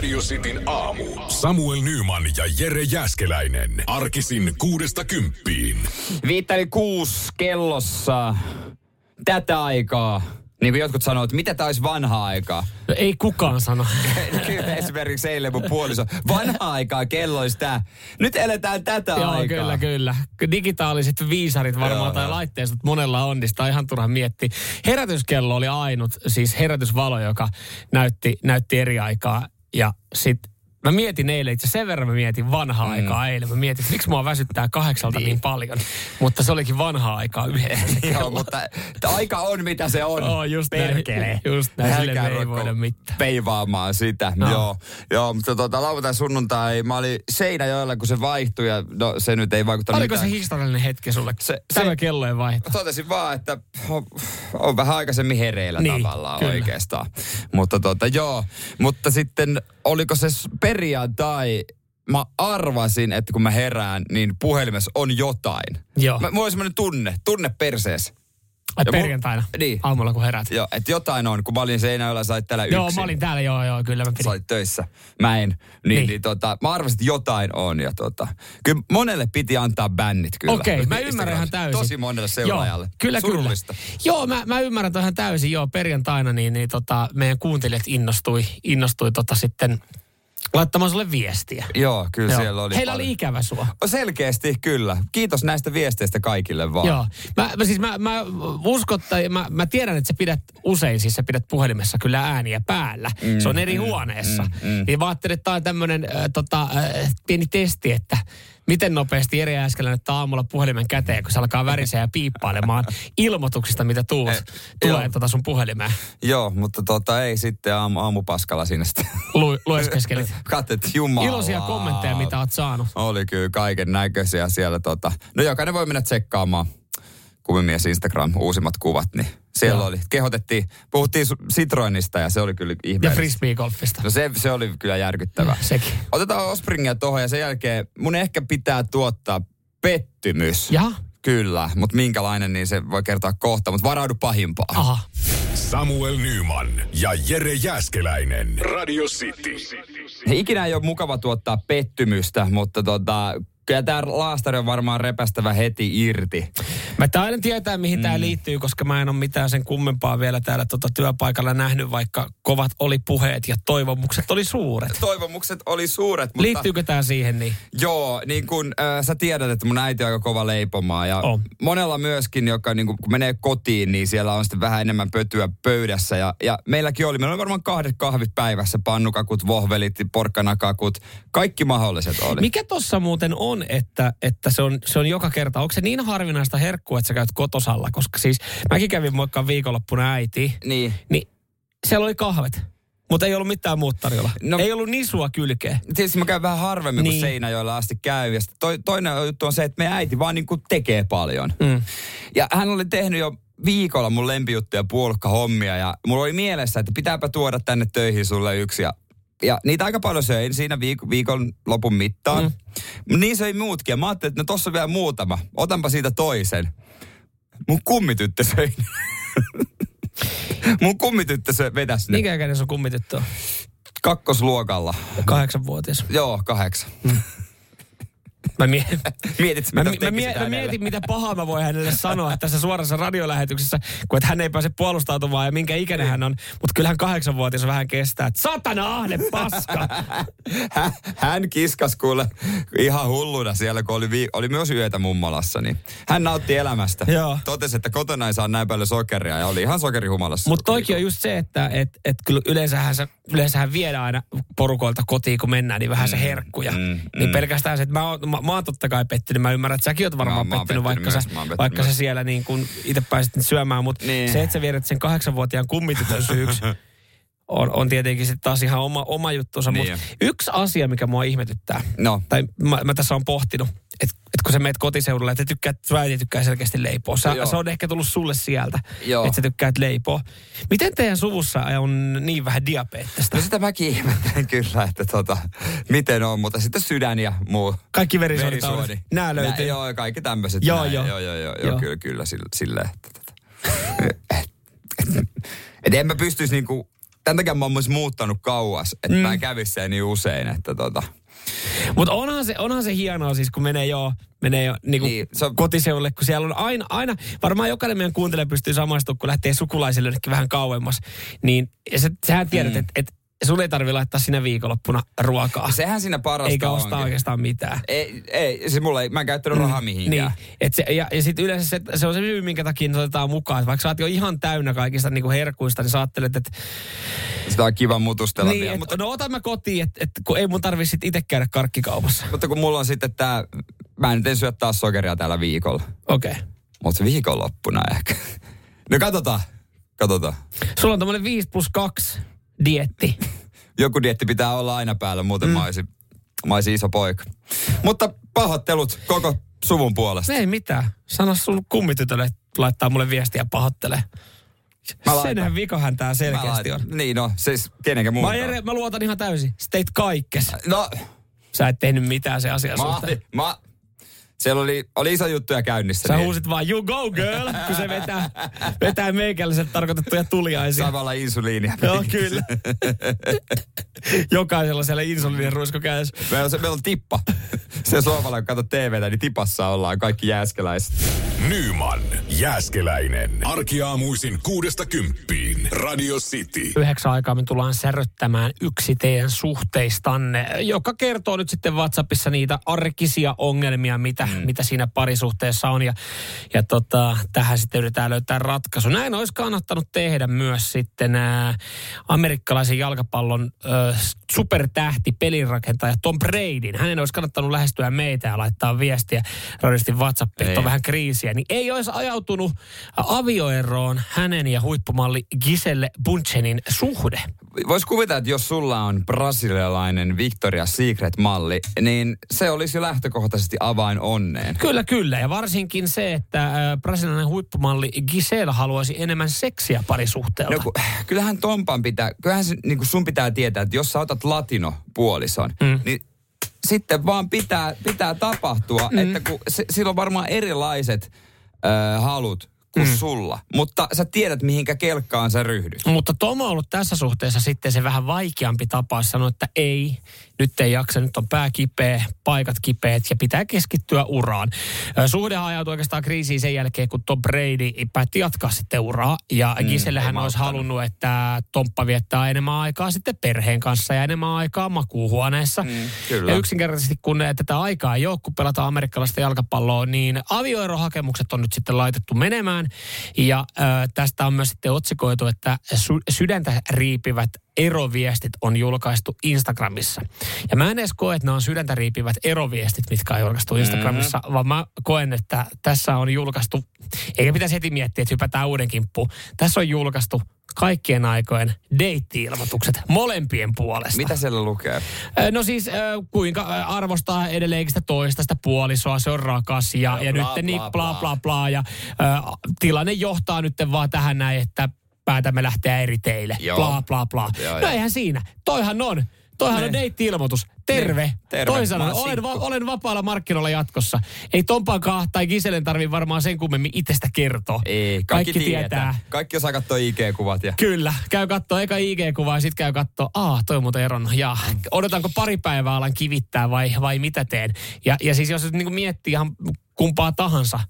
Radio Cityn aamu. Samuel Nyman ja Jere Jäskeläinen. Arkisin kuudesta kymppiin. Viitteli kuusi kellossa tätä aikaa. Niin kuin jotkut sanoo, että mitä tämä olisi vanhaa aikaa. No ei kukaan sano. Kyllä esimerkiksi eilen mun puoliso. Vanhaa aikaa kello olisi tää. Nyt eletään tätä Joo, aikaa. kyllä, kyllä. Digitaaliset viisarit varmaan Joo, tai joo. laitteistot monella on, niin sitä on ihan turha miettiä. Herätyskello oli ainut, siis herätysvalo, joka näytti, näytti eri aikaa. Ja sitten Mä mietin eilen, itse sen verran mä mietin vanhaa mm. aikaa eilen. Mä mietin, että miksi mua väsyttää kahdeksalta niin. niin paljon. Mutta se olikin vanhaa aikaa yhdessä. Joo, mutta aika on mitä se on. Oo, just näin. Perkele. Just näin, sille ei voida mitään. Peivaamaan sitä. No. Joo, joo, mutta tota, lauantai sunnuntai, mä olin Seinäjoella, kun se vaihtui ja no, se nyt ei vaikuttanut Oliko mitään. se historiallinen hetki sulle? Se- Se, se- Tämä kellojen vaihto. Totesin vaan, että on, on vähän aikaisemmin hereillä Niin, tavallaan kyllä. kyllä. oikeastaan. Mutta tota, joo. Mutta sitten oliko se perjantai, mä arvasin, että kun mä herään, niin puhelimessa on jotain. Joo. Mä, mulla oli semmoinen tunne, tunne perseessä. Ai Ja mu- perjantaina Niin. aamulla kun herät. Joo, että jotain on, kun mä olin Seinäjoella, sait täällä Joo, yksin. mä olin täällä, joo, joo, kyllä mä Sä pidin. olit töissä. Mä en. Niin, Niin. niin. tota, mä arvasin, että jotain on. Ja tota, kyllä monelle piti antaa bännit kyllä. Okei, mä ymmärrän ihan täysin. Tosi monelle seuraajalle. Joo, kyllä, Surullista. kyllä. Joo, mä, mä ymmärrän ihan täysin. Joo, perjantaina niin, niin tota, meidän kuuntelijat innostui, innostui tota sitten laittamaan sulle viestiä. Joo, kyllä Joo. siellä oli Heillä paljon. oli ikävä sua. Selkeästi kyllä. Kiitos näistä viesteistä kaikille vaan. Joo. Mä, mä, siis mä, mä uskon, tai mä, mä tiedän, että sä pidät usein, siis sä pidät puhelimessa kyllä ääniä päällä. Mm, se on eri mm, huoneessa. Mm, mm. Niin mä ajattelin, että tää on tämmönen äh, tota, äh, pieni testi, että miten nopeasti Eri Äskelän ottaa aamulla puhelimen käteen, kun se alkaa värisee ja piippailemaan ilmoituksista, mitä tuut, Eh, tulee joo. tota sun puhelimeen. Joo, mutta tota ei sitten aamu, aamupaskalla sinne sitten. Lu, lueskeskelit. Jumala. Iloisia kommentteja, mitä oot saanut. Oli kyllä kaiken näköisiä siellä. Tota. No jokainen voi mennä tsekkaamaan kuvimies Instagram uusimmat kuvat, niin siellä Joo. oli. Kehotettiin, puhuttiin Citroenista ja se oli kyllä Ja ihmeellistä. frisbee-golfista. No se, se oli kyllä järkyttävä. Sekin. Otetaan Ospringia tuohon ja sen jälkeen mun ehkä pitää tuottaa pettymys. Jaha. Kyllä, mutta minkälainen, niin se voi kertoa kohta, mutta varaudu pahimpaa. Aha. Samuel Nyman ja Jere Jäskeläinen. Radio City. Ikinä ei ole mukava tuottaa pettymystä, mutta tota, kyllä tämä laastari on varmaan repästävä heti irti. Mä taidan tietää, mihin mm. tämä liittyy, koska mä en ole mitään sen kummempaa vielä täällä tota työpaikalla nähnyt, vaikka kovat oli puheet ja toivomukset oli suuret. Toivomukset oli suuret, mutta... Liittyykö tämä siihen niin? Joo, niin kuin äh, sä tiedät, että mun äiti on aika kova leipomaan ja On. monella myöskin, joka niin kun menee kotiin, niin siellä on sitten vähän enemmän pötyä pöydässä ja, ja meilläkin oli, meillä oli varmaan kahdet kahvit päivässä, pannukakut, vohvelit, porkkanakakut, kaikki mahdolliset oli. Mikä tossa muuten on, että, että se, on, se on joka kerta, onko se niin harvinaista herkkua, että sä käyt kotosalla? Koska siis mäkin kävin moikkaan viikonloppuna äiti, Niin. niin siellä oli kahvet, mutta ei ollut mitään muuta tarjolla. No, ei ollut nisua kylkeä. Tietysti mä käyn vähän harvemmin niin. Kuin Seinäjoella asti käy. Ja toi, toinen juttu on se, että meidän äiti vaan niin kuin tekee paljon. Mm. Ja hän oli tehnyt jo viikolla mun lempijuttuja puolukkahommia ja mulla oli mielessä, että pitääpä tuoda tänne töihin sulle yksi. Ja, ja niitä aika paljon söin siinä viik- viikon lopun mittaan. Mm. Niin söi muutkin ja mä ajattelin, että no tossa on vielä muutama. Otanpa siitä toisen. Mun kummityttö söi. mun kummityttö söi vetäs ne Mikä ikäinen sun kummityttö on? kakkosluokalla. Kahdeksanvuotias. Joo, kahdeksan. Mä mietin. Mietit, Mä, mitä mä, mä, mie- mietin, mitä pahaa mä voin hänelle sanoa tässä suorassa radiolähetyksessä, kun että hän ei pääse puolustautumaan ja minkä ikäinen hän on. Mutta kyllähän kahdeksanvuotias vähän kestää. Että satana ahne paska! Hän, kiskas kuule ihan hulluna siellä, kun oli, vi- oli myös yötä mummolassa, niin hän nautti elämästä. Joo. Totesi, että kotona ei saa näin paljon sokeria ja oli ihan sokerihumalassa. Mutta toikin on just se, että et, et kyllä yleensähän, se, yleensähän viedään aina porukoilta kotiin, kun mennään, niin vähän se herkkuja. mm, niin mm. pelkästään se, että mä oon, mä, mä oon totta kai pettynyt. Mä ymmärrän, että säkin oot varmaan Mä- mä pettynyt, pettynyt vaikka, myös, sä, mä vaikka sä siellä niin kun itse pääsit nyt syömään. Mutta Niin. se, että sä viedät sen kahdeksanvuotiaan kummitytön syyksi, on, on tietenkin sitten taas ihan oma, oma juttunsa. Niin Mutta yksi asia, mikä mua ihmetyttää, No, tai mä, mä tässä on pohtinut, että kun sä meet kotiseudulle, että tykkäät, äiti tykkää selkeästi leipoa. Sä, Joo. se on ehkä tullut sulle sieltä, Joo. että sä tykkäät leipoa. Miten teidän suvussa on niin vähän diabeettista? No sitä mäkin ihmettelen kyllä, että tota, miten on, mutta sitten sydän ja muu. Kaikki verisuonitaudit. Nää löytyy. Nää, joo, kaikki tämmöiset. Joo, joo. joo, joo, joo, Joo. Kyllä, kyllä, sille, silleen, että tota. et, et, et en mä pystyisi niinku, tämän takia mä oon myös muuttanut kauas, että mm. mä en kävisi niin usein, että tota. Mutta onhan se, onhan se hienoa siis, kun menee jo, menee jo niinku Niin, se on- kotiseudulle, kun siellä on aina, aina, varmaan jokainen meidän kuuntelija pystyy samaistumaan, kun lähtee sukulaisille jonnekin vähän kauemmas. Niin ja sä, sähän tiedät, mm. että et, sun ei tarvi laittaa sinä viikonloppuna ruokaa. Sehän siinä parasta Eikä ostaa onkin. oikeastaan mitään. Ei, ei, se mulla ei, mä en käyttänyt rahaa mihinkään. Niin. Et se, ja ja sitten yleensä se, se on se syy, minkä takia ne otetaan mukaan. Vaikka sä oot jo ihan täynnä kaikista niinku herkuista, niin sä ajattelet, että Sitä on kiva mutustella niin, vielä. et, Mutta, no otan mä kotiin, että et, kun ei mun tarvi sit itse käydä karkkikaupassa. mutta kun mulla on sitten tää, mä nyt en syö taas sokeria tällä viikolla. Okei. Okay. Mutta viikonloppuna ehkä. No katsotaan. Katsotaan. Sulla on tämmönen 5 plus 2 dietti. Joku dietti pitää olla aina päällä, muuten mm. mä, olisin, mä olisin iso poika. Mutta pahoittelut koko suvun puolesta. Ei mitään. Sano sun kummitytölle, laittaa mulle viestiä pahoittele. Mä laitan. Senhän vikahan tää selkeästi on. Niin no, siis kenenkä muuta. Mä, Jere, mä luotan ihan täysin. Sä teit kaikkes. No, Sä et tehnyt mitään se asia mä, suhteen. mä, siellä oli, oli iso juttuja käynnissä. Sä niin huusit vaan, you go girl, kun se vetää, vetää meikäläiset tarkoitettuja tuliaisia. Samalla insuliinia. Joo, kyllä. Jokaisella siellä insuliinin ruisko kädessä. Meillä on, se, meillä on tippa. Se sohvalla, kun katsot TVtä, niin tipassa ollaan kaikki jääskeläiset. Nyman, Jääskeläinen. Arkiaamuisin kuudesta kymppiin. Radio City. Yhdeksän aikaa me tullaan säröttämään yksi teidän suhteistanne, joka kertoo nyt sitten WhatsAppissa niitä arkisia ongelmia, mitä, mm. mitä siinä parisuhteessa on. Ja, ja tota, tähän sitten yritetään löytää ratkaisu. Näin olisi kannattanut tehdä myös sitten ää, amerikkalaisen jalkapallon ää, supertähti, pelinrakentaja Tom Bradyn. Hänen olisi kannattanut lähestyä meitä ja laittaa viestiä radistin WhatsAppiin, että on vähän kriisiä. Niin ei olisi ajautunut avioeroon hänen ja huippumalli Giselle Bunchenin suhde. Voisi kuvitella, että jos sulla on brasilialainen Victoria's Secret-malli, niin se olisi lähtökohtaisesti avain onneen. Kyllä, kyllä. Ja varsinkin se, että äh, brasilialainen huippumalli Giselle haluaisi enemmän seksiä parisuhteella. No, kun, kyllähän Tompan pitää, kyllähän se, niin sun pitää tietää, että jos sä otat latino-puolison, mm. niin sitten vaan pitää, pitää tapahtua, mm. että kun se, sillä on varmaan erilaiset ö, halut kuin mm. sulla. Mutta sä tiedät, mihinkä kelkkaan sä ryhdyt. Mutta Tom on ollut tässä suhteessa sitten se vähän vaikeampi tapa sanoa, että ei, nyt ei jaksa, nyt on pää kipeä, paikat kipeät ja pitää keskittyä uraan. Suhde hajautui oikeastaan kriisiin sen jälkeen, kun Tom Brady päätti jatkaa sitten uraa. Ja mm, Gisellehän olisi halunnut, että Tomppa viettää enemmän aikaa sitten perheen kanssa ja enemmän aikaa makuuhuoneessa. Mm, kyllä. Ja yksinkertaisesti, kun tätä aikaa ei ole, kun pelataan amerikkalaista jalkapalloa, niin avioerohakemukset on nyt sitten laitettu menemään. Ja äh, tästä on myös sitten otsikoitu, että sy- sydäntä riipivät eroviestit on julkaistu Instagramissa. Ja mä en edes koe, että ne on sydäntä riipivät eroviestit, mitkä on julkaistu Instagramissa, mm-hmm. vaan mä koen, että tässä on julkaistu, eikä pitäisi heti miettiä, että hypätään uuden kimppuun. Tässä on julkaistu kaikkien aikojen deitti-ilmoitukset molempien puolesta. Mitä siellä lukee? No siis, kuinka arvostaa edelleenkin sitä toista, sitä puolisoa, se on rakas ja, ja, ja bla, nyt bla, niin bla. bla bla bla. Ja ö, tilanne johtaa nyt vaan tähän näin, että päätämme lähteä eri teille. Joo. Bla bla bla. Joo, no joo. eihän siinä. Toihan on. Toihan on Ne. deitti-ilmoitus. Terve. Ne. Terve. Toisaalta olen, va- olen vapaalla markkinoilla jatkossa. Ei Tompankaan tai Giselen tarvi varmaan sen kummemmin itsestä kertoa. Ei, kaikki, kaikki tietää. Kaikki osaa katsoa IG-kuvat ja... Kyllä, käy kattoo eka IG-kuvaa ja sitten käy kattoo, aa, toi on muuten eronnut. Ja odotanko pari päivää alan kivittää vai, vai mitä teen? Ja, ja siis jos niin miettii ihan kumpaa tahansa,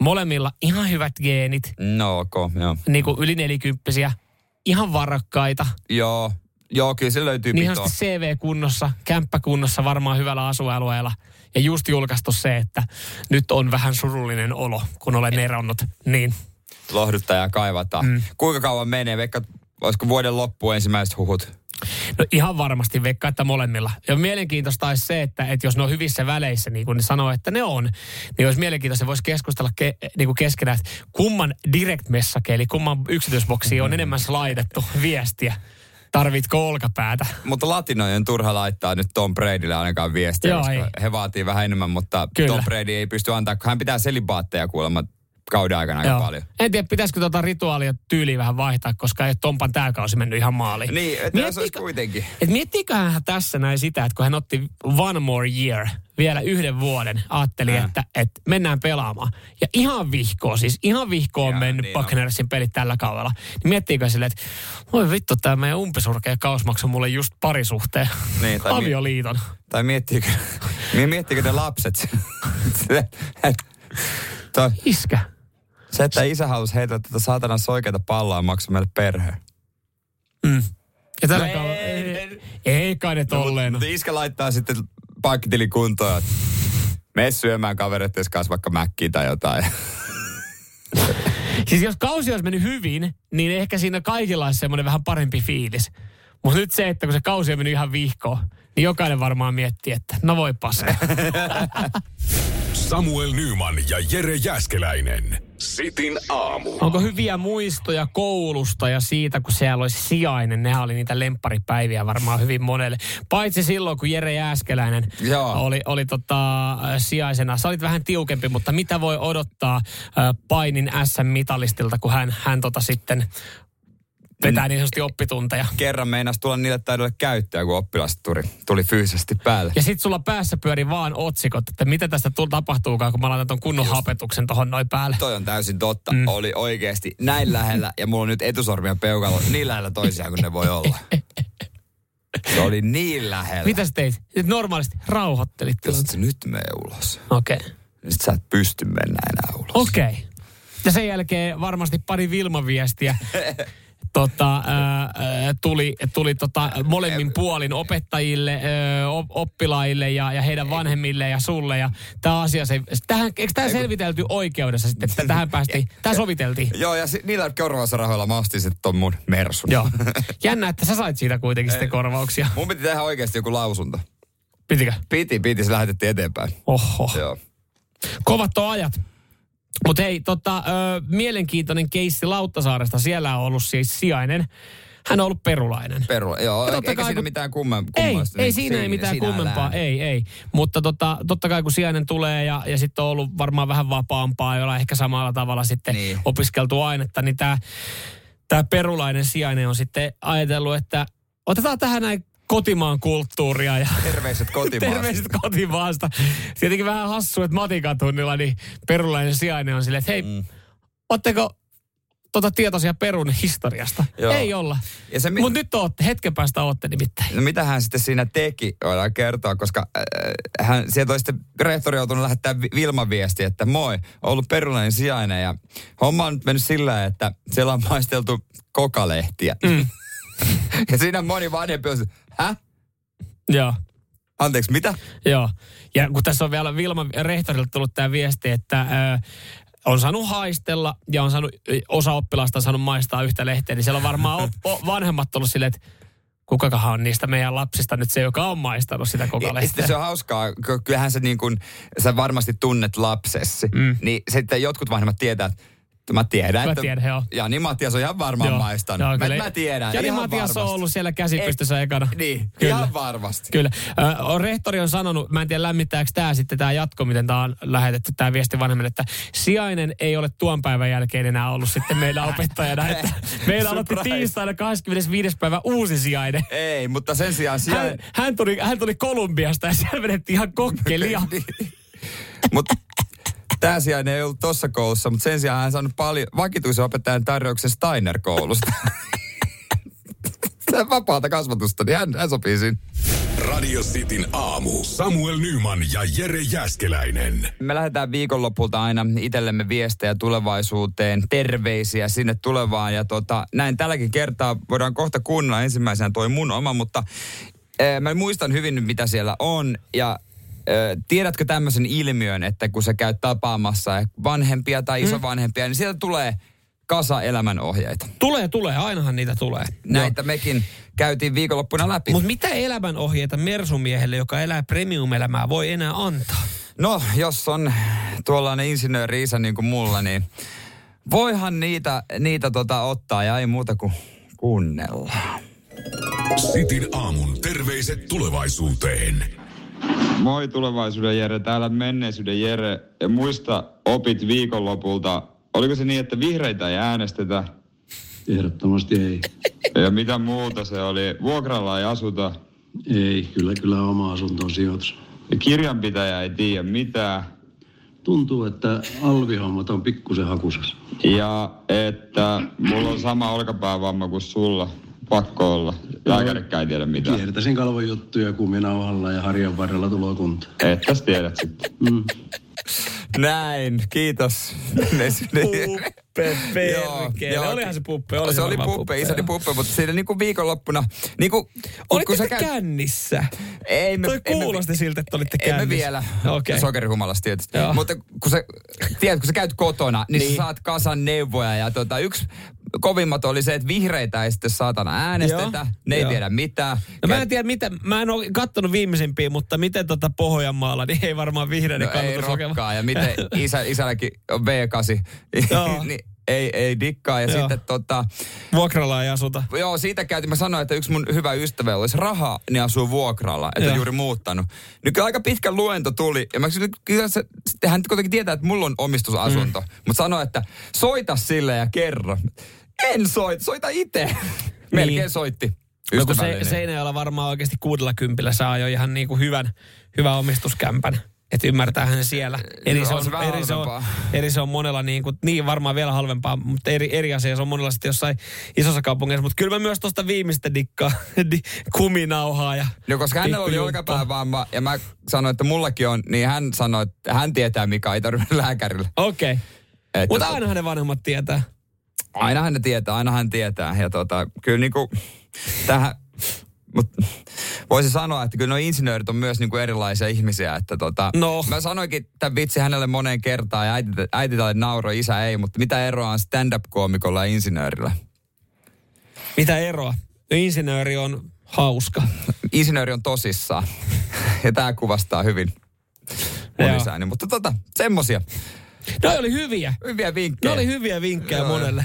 molemmilla ihan hyvät geenit, No ok, joo. niin kuin yli nelikymppisiä, ihan varakkaita, Joo, joo kyllä se löytyy niin pitoa. ihan CV-kunnossa, kämppäkunnossa varmaan hyvällä asualueella. Ja just julkaistu se, että nyt on vähän surullinen olo, kun olen eronnut. Niin, Lohduttajaa kaivataan. Mm. Kuinka kauan menee? Vaikka olisiko vuoden loppu ensimmäiset huhut? No ihan varmasti veikkaa, että molemmilla. Ja mielenkiintoista olisi se, että, että jos ne on hyvissä väleissä, niin kuin ne sanoo, että ne on, niin olisi mielenkiintoista, voisi keskustella ke, niin kuin keskenään, että kumman direct message, eli kumman yksityisboksiin on enemmän slaidettu viestiä. Tarvitko olkapäätä? Mutta latinojen turha laittaa nyt Tom Bradylle ainakaan viestiä, Joo, koska ei. he vaatii vähän enemmän, mutta Kyllä. Tom Brady ei pysty antaa, kun hän pitää selibaatteja kuulemma kauden aikana aika Joo. paljon. En tiedä, pitäisikö tuota rituaalia tyyliä vähän vaihtaa, koska ei Tompan tää kausi mennyt ihan maaliin. Niin, että jos olisi Miettikö- kuitenkin. Et miettiköhän hän tässä näin sitä, että kun hän otti one more year, vielä yhden vuoden, ajatteli, Äh. että, että mennään pelaamaan. Ja ihan vihkoa, siis ihan vihkoa on mennyt niin on. Buccaneersin pelit tällä kaudella. Niin miettiikö silleen, että voi vittu, tämä meidän umpisurkea kaus maksoi mulle just parisuhteen. Niin, tai mi- Avioliiton. Tai miettiikö, miettiikö ne lapset? toi, Iskä. Se, että isä halusi heitellä tätä saatana soikeita palloa maksoi meille perheen. Mm. Ja tällä No kaudella, ei, ei, ei kai ne tolleen. Mutta iskä laittaa sitten pankkitili kuntoon, että mene syömään kavereiden kanssa vaikka mäkkiä tai jotain. Siis jos kausi olisi mennyt hyvin, niin ehkä siinä kaikilla olisi semmoinen vähän parempi fiilis. Mutta nyt se, että kun se kausi on mennyt ihan vihkoon, niin jokainen varmaan miettii, että no voi paska. Samuel Nyman ja Jere Jäskeläinen. Sitin aamu. Onko hyviä muistoja koulusta ja siitä, kun siellä olisi sijainen? Nehän oli niitä lempparipäiviä varmaan hyvin monelle. Paitsi silloin, kun Jere Jääskeläinen Joo. oli, oli tota, äh, sijaisena. Sä olit vähän tiukempi, mutta mitä voi odottaa äh, painin SM-mitalistilta, kun hän, hän tota sitten vetää niin sanotusti oppitunteja? Kerran meinas tulla niille taidoille käyttöä, kun oppilas tuli, tuli fyysisesti päälle. Ja sit sulla päässä pyöri vaan otsikot, että mitä tästä tapahtuukaan, kun mä laitan ton kunnon hapetuksen tohon noin päälle. Toi on täysin totta. Mm. Oli oikeasti näin lähellä ja mulla on nyt etusormia peukalo niin lähellä toisiaan kuin ne voi olla. Se oli niin lähellä. Mitä sä teit? Normaalisti rauhoittelit Jos nyt mene ulos, Okei. Okay. niin sit sä et pysty mennä enää ulos. Okei. Okay. Ja sen jälkeen varmasti pari Vilma-viestiä tota, ää, tuli, tuli tota, molemmin puolin opettajille, ää, op- oppilaille ja, ja heidän vanhemmille ja sulle. Ja tämä asia, se, tähän, eikö tämä selvitelty oikeudessa sitten, että tähän päästiin, tämä soviteltiin? Joo, ja si- niillä korvausrahoilla mä ostin sitten ton mun Mersun. Joo. Jännä, että sä sait siitä kuitenkin sitten korvauksia. Mun piti tehdä oikeasti joku lausunto. Pitikö? Piti, piti, se lähetettiin eteenpäin. Oho. Joo. Kovat on ajat. Mutta hei, tota, ö, mielenkiintoinen keissi Lauttasaaresta. Siellä on ollut siis sijainen. Hän on ollut perulainen. Peru, joo, Ja eikä, totta eikä kai, siinä kun- mitään kumman, Ei, kummallista. ei Niin siinä ei mitään siinä kummempaa, elää. ei, ei. Mutta tota, totta kai kun sijainen tulee ja, ja sitten on ollut varmaan vähän vapaampaa, jolla ehkä samalla tavalla sitten Niin. niin. opiskeltu ainetta, niin tämä tää perulainen sijainen on sitten ajatellut, että otetaan tähän näin kotimaan kulttuuria ja Terveiset kotimaasta. terveiset kotimaasta. Tietenkin vähän hassu, että matikan tunnilla niin perulainen sijainen on silleen, että hei, mm. ootteko tota tietoisia perun historiasta? Joo. Ei olla. Ja se mi- Mutta nyt ootte, hetken päästä ootte nimittäin. No mitä hän sitten siinä teki, voidaan kertoa, koska äh, hän, sieltä olisi sitten rehtori joutunut lähettää Vi- Vilman viesti, että moi, ollut perulainen sijainen ja homma on nyt mennyt sillä että siellä on maisteltu kokalehtiä. Mm. ja siinä moni vanhempi on, hä? Joo. Anteeksi, mitä? Joo. Ja kun tässä on vielä Vilma rehtorilta tullut tämä viesti, että ö, on saanut haistella ja on saanut, osa oppilasta on saanut maistaa yhtä lehteä, niin siellä on varmaan op, o, vanhemmat ollut silleen, että kukakaan on niistä meidän lapsista nyt se, joka on maistanut sitä koko Ja lehteä. sitten se on hauskaa, kyllähän se niin kuin, sä varmasti tunnet lapsesi, mm. niin sitten jotkut vanhemmat tietää, että mä tiedän, Mä että tiedän, joo. Jani Matias on ihan varmaan Joo. maistanut. Joo, mä, kyllä. mä tiedän, Jani ihan Matias varmasti. on ollut siellä käsipystyssä ekana. Niin, Kyllä. ihan varmasti. Kyllä. Ö, rehtori on sanonut, mä en tiedä lämmittääkö tämä sitten tämä jatko, miten tämä on lähetetty tämä viesti vanhemmille, että sijainen ei ole tuon päivän jälkeen enää ollut sitten meillä opettajana. Että meillä aloitti tiistaina 25. päivä uusi sijainen. Ei, mutta sen sijaan siellä... Hän, hän, tuli, hän tuli Kolumbiasta ja siellä vedettiin ihan kokkelia. mutta tämä sijainen ei ollut tuossa koulussa, mutta sen sijaan hän on saanut paljon vakituisen opettajan tarjouksen Steiner-koulusta. Vapaata kasvatusta, niin hän, hän sopii siinä. Radio Cityn aamu. Samuel Nyman ja Jere Jäskeläinen. Me lähdetään viikonlopulta aina itsellemme viestejä tulevaisuuteen, terveisiä sinne tulevaan. Ja tota, näin tälläkin kertaa voidaan kohta kuunnella ensimmäisenä toi mun oma, mutta äh, mä muistan hyvin nyt, mitä siellä on. Ja tiedätkö tämmöisen ilmiön, että kun sä käyt tapaamassa vanhempia tai isovanhempia, niin sieltä tulee kasa elämänohjeita. Tulee, tulee. Ainahan niitä tulee. Näitä mekin käytiin viikonloppuna läpi. Mutta mitä elämänohjeita mersumiehelle, joka elää premium-elämää, voi enää antaa? No, jos on tuollainen insinööri-isä niin kuin mulla, niin voihan niitä, niitä tota ottaa ja ei muuta kuin kuunnella. Sitin aamun terveiset tulevaisuuteen. Moi tulevaisuuden Jere, täällä menneisyyden Jere. Ja muista opit viikonlopulta. Oliko se niin, että vihreitä ei äänestetä? Ehdottomasti ei. Ja mitä muuta se oli? Vuokralla ei asuta. Ei, kyllä, kyllä oma asunto on sijoitus. Ja kirjanpitäjä ei tiedä mitään. Tuntuu, että alvihommat on pikkusen hakusas. Ja että mulla on sama olkapäävamma kuin sulla. Pakko olla. Lääkärikään ei tiedä mitään. Kiertäisin kalvon juttuja kuminauhalla ja harjan varrella tuloa kunta. Ettäs tiedät sitten. Mm. Näin, kiitos. Puppe, perkele. Olihan se puppe. Oli se oli varmaan puppe, isäni joo. puppe, mutta siinä niinku viikonloppuna, niinku, Olitteko te käyt- kännissä? Ei me, Toi emme- kuulosti siltä, että olitte Emme kännissä. vielä. Okei. Sokerihumalassa tietysti. Joo. Mutta kun sä, tiedät, kun sä käyt kotona, niin, niin. Sä saat kasan neuvoja. Ja tota, yksi kovimmat oli se, että vihreitä ei sitten saatana äänestetä. Joo. Ne ei Joo. tiedä mitään. No mä en tiedä, mitä, mä en ole kattonut viimeisimpiä, mutta miten tota Pohjanmaalla, niin ei varmaan vihreiden no, ei kannatus oikein- rokkaa. Ja miten isä, isälläkin on V8, Joo. niin ei, ei dikkaa. Ja Joo. sitten tota, Vuokralla ei asuta. Joo, siitä käytiin. Mä sanoin, että yksi mun hyvä ystävä olisi rahaa, niin asuu vuokralla, että on Joo. juuri muuttanut. Nyt kyllä aika pitkä luento tuli. Ja mä kysyin, kyllä se, hän kuitenkin tietää, että mulla on omistusasunto. Mm. Mutta sanoi, että soita sille ja kerro. En soita, soita itse. Melkein soitti. No kun se. Seinäjoella varmaan oikeasti kuudella kympillä saa jo ihan niinku hyvän, hyvän omistuskämpän. Että ymmärtäähän siellä. Eri se on se eri se on, eri se on monella niin kuin, niin varmaan vielä halvempaa, mutta eri, eri asia se on monella sitten jossain isossa kaupungeissa. Mutta kyllä mä myös tuosta viimeistä dikkaa, di, kuminauhaa ja No koska hänellä oli olkapäävamma ja mä sanoin, että mullakin on, niin hän sanoi, että hän tietää mikä ei tarvitse lääkärille. Okei. Okay. Mutta ainahan ne vanhemmat tietää. Ainahan ne tietää, ainahan tietää. Ja tota, kyllä niinku tähän, mut voisi sanoa, että kyllä nuo insinöörit on myös niinku erilaisia ihmisiä. Että tota, No. Mä sanoinkin tämän vitsi hänelle moneen kertaan ja äiti, äiti tälle nauroi, isä ei, mutta mitä eroa on stand-up-koomikolla ja insinöörillä? Mitä eroa? No, Insinööri on hauska. Insinööri on tosissaan. ja tämä kuvastaa hyvin isäni. Mutta tota, semmosia. No oli hyviä. Hyviä Ne vinkkejä. oli hyviä vinkkejä Joo, monelle.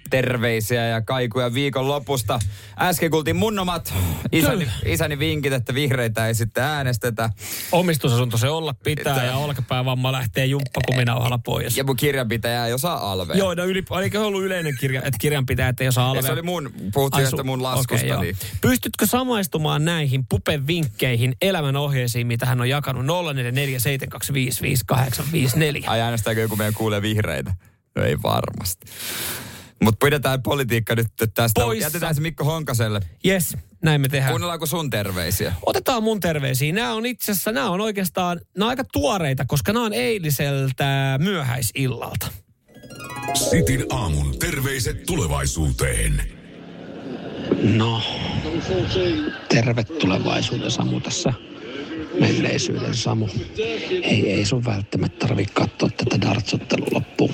Terveisiä ja kaikuja viikon lopusta. Äsken kuultiin mun omat isäni, Kyllä. isäni vinkit, että vihreitä ei sitten äänestetä. Omistusasunto se olla pitää Että- ja olkapäävamma lähtee jumppakuminauhalla pois. Ja mun kirjanpitäjä ei osaa alvea. Joo, no yli, eikö ollut yleinen kirja, että kirjanpitäjät ei osaa Ja alvea? se oli mun, puhuttiin Ai su- mun laskusta. joo. niin. Pystytkö samaistumaan näihin Pupen vinkkeihin, elämän ohjeisiin, mitä hän on jakanut 0447255854? Ai äänestääkö joku meidän kuulee vihreitä? No ei varmasti. Mutta pidetään politiikka nyt tästä. Poissa. Jätetään se Mikko Honkaselle. Yes, näin me tehdään. Kuunnellaanko sun terveisiä? Otetaan mun terveisiä. Nämä on itse asiassa, nämä on oikeastaan, nämä on aika tuoreita, koska nämä on eiliseltä myöhäisillalta. Sitin aamun terveiset tulevaisuuteen. No, terve tulevaisuuden Samu tässä. Menneisyyden Samu. Ei, ei sun välttämättä tarvitse katsoa tätä dartsottelua loppuun.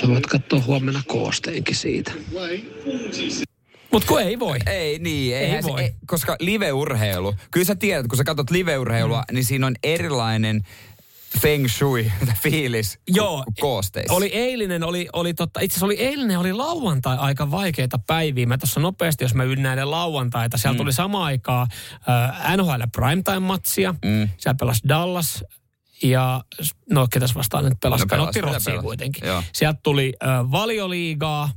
Sä voit katsoa huomenna koosteenkin siitä. Mutta kun ei voi. Ei niin, Ei eihän se, voi. ei, koska live-urheilu, kyllä sä tiedät, kun sä katsot live-urheilua, mm. niin siinä on erilainen feng shui, fiilis Joo, kuin koosteissa. Oli eilinen, oli, oli totta, itse asiassa oli eilinen, oli lauantai aika vaikeita päiviä. Mä tuossa nopeasti, jos mä ynnäilen lauantaita, sieltä mm. tuli sama aikaa äh, NHL Primetime-matsia. Mm. Siellä pelasi Dallas ja no ketäs vastaan nyt pelasi, No otti mitä Rotsia kuitenkin. Joo. Sieltä tuli äh, valioliigaa,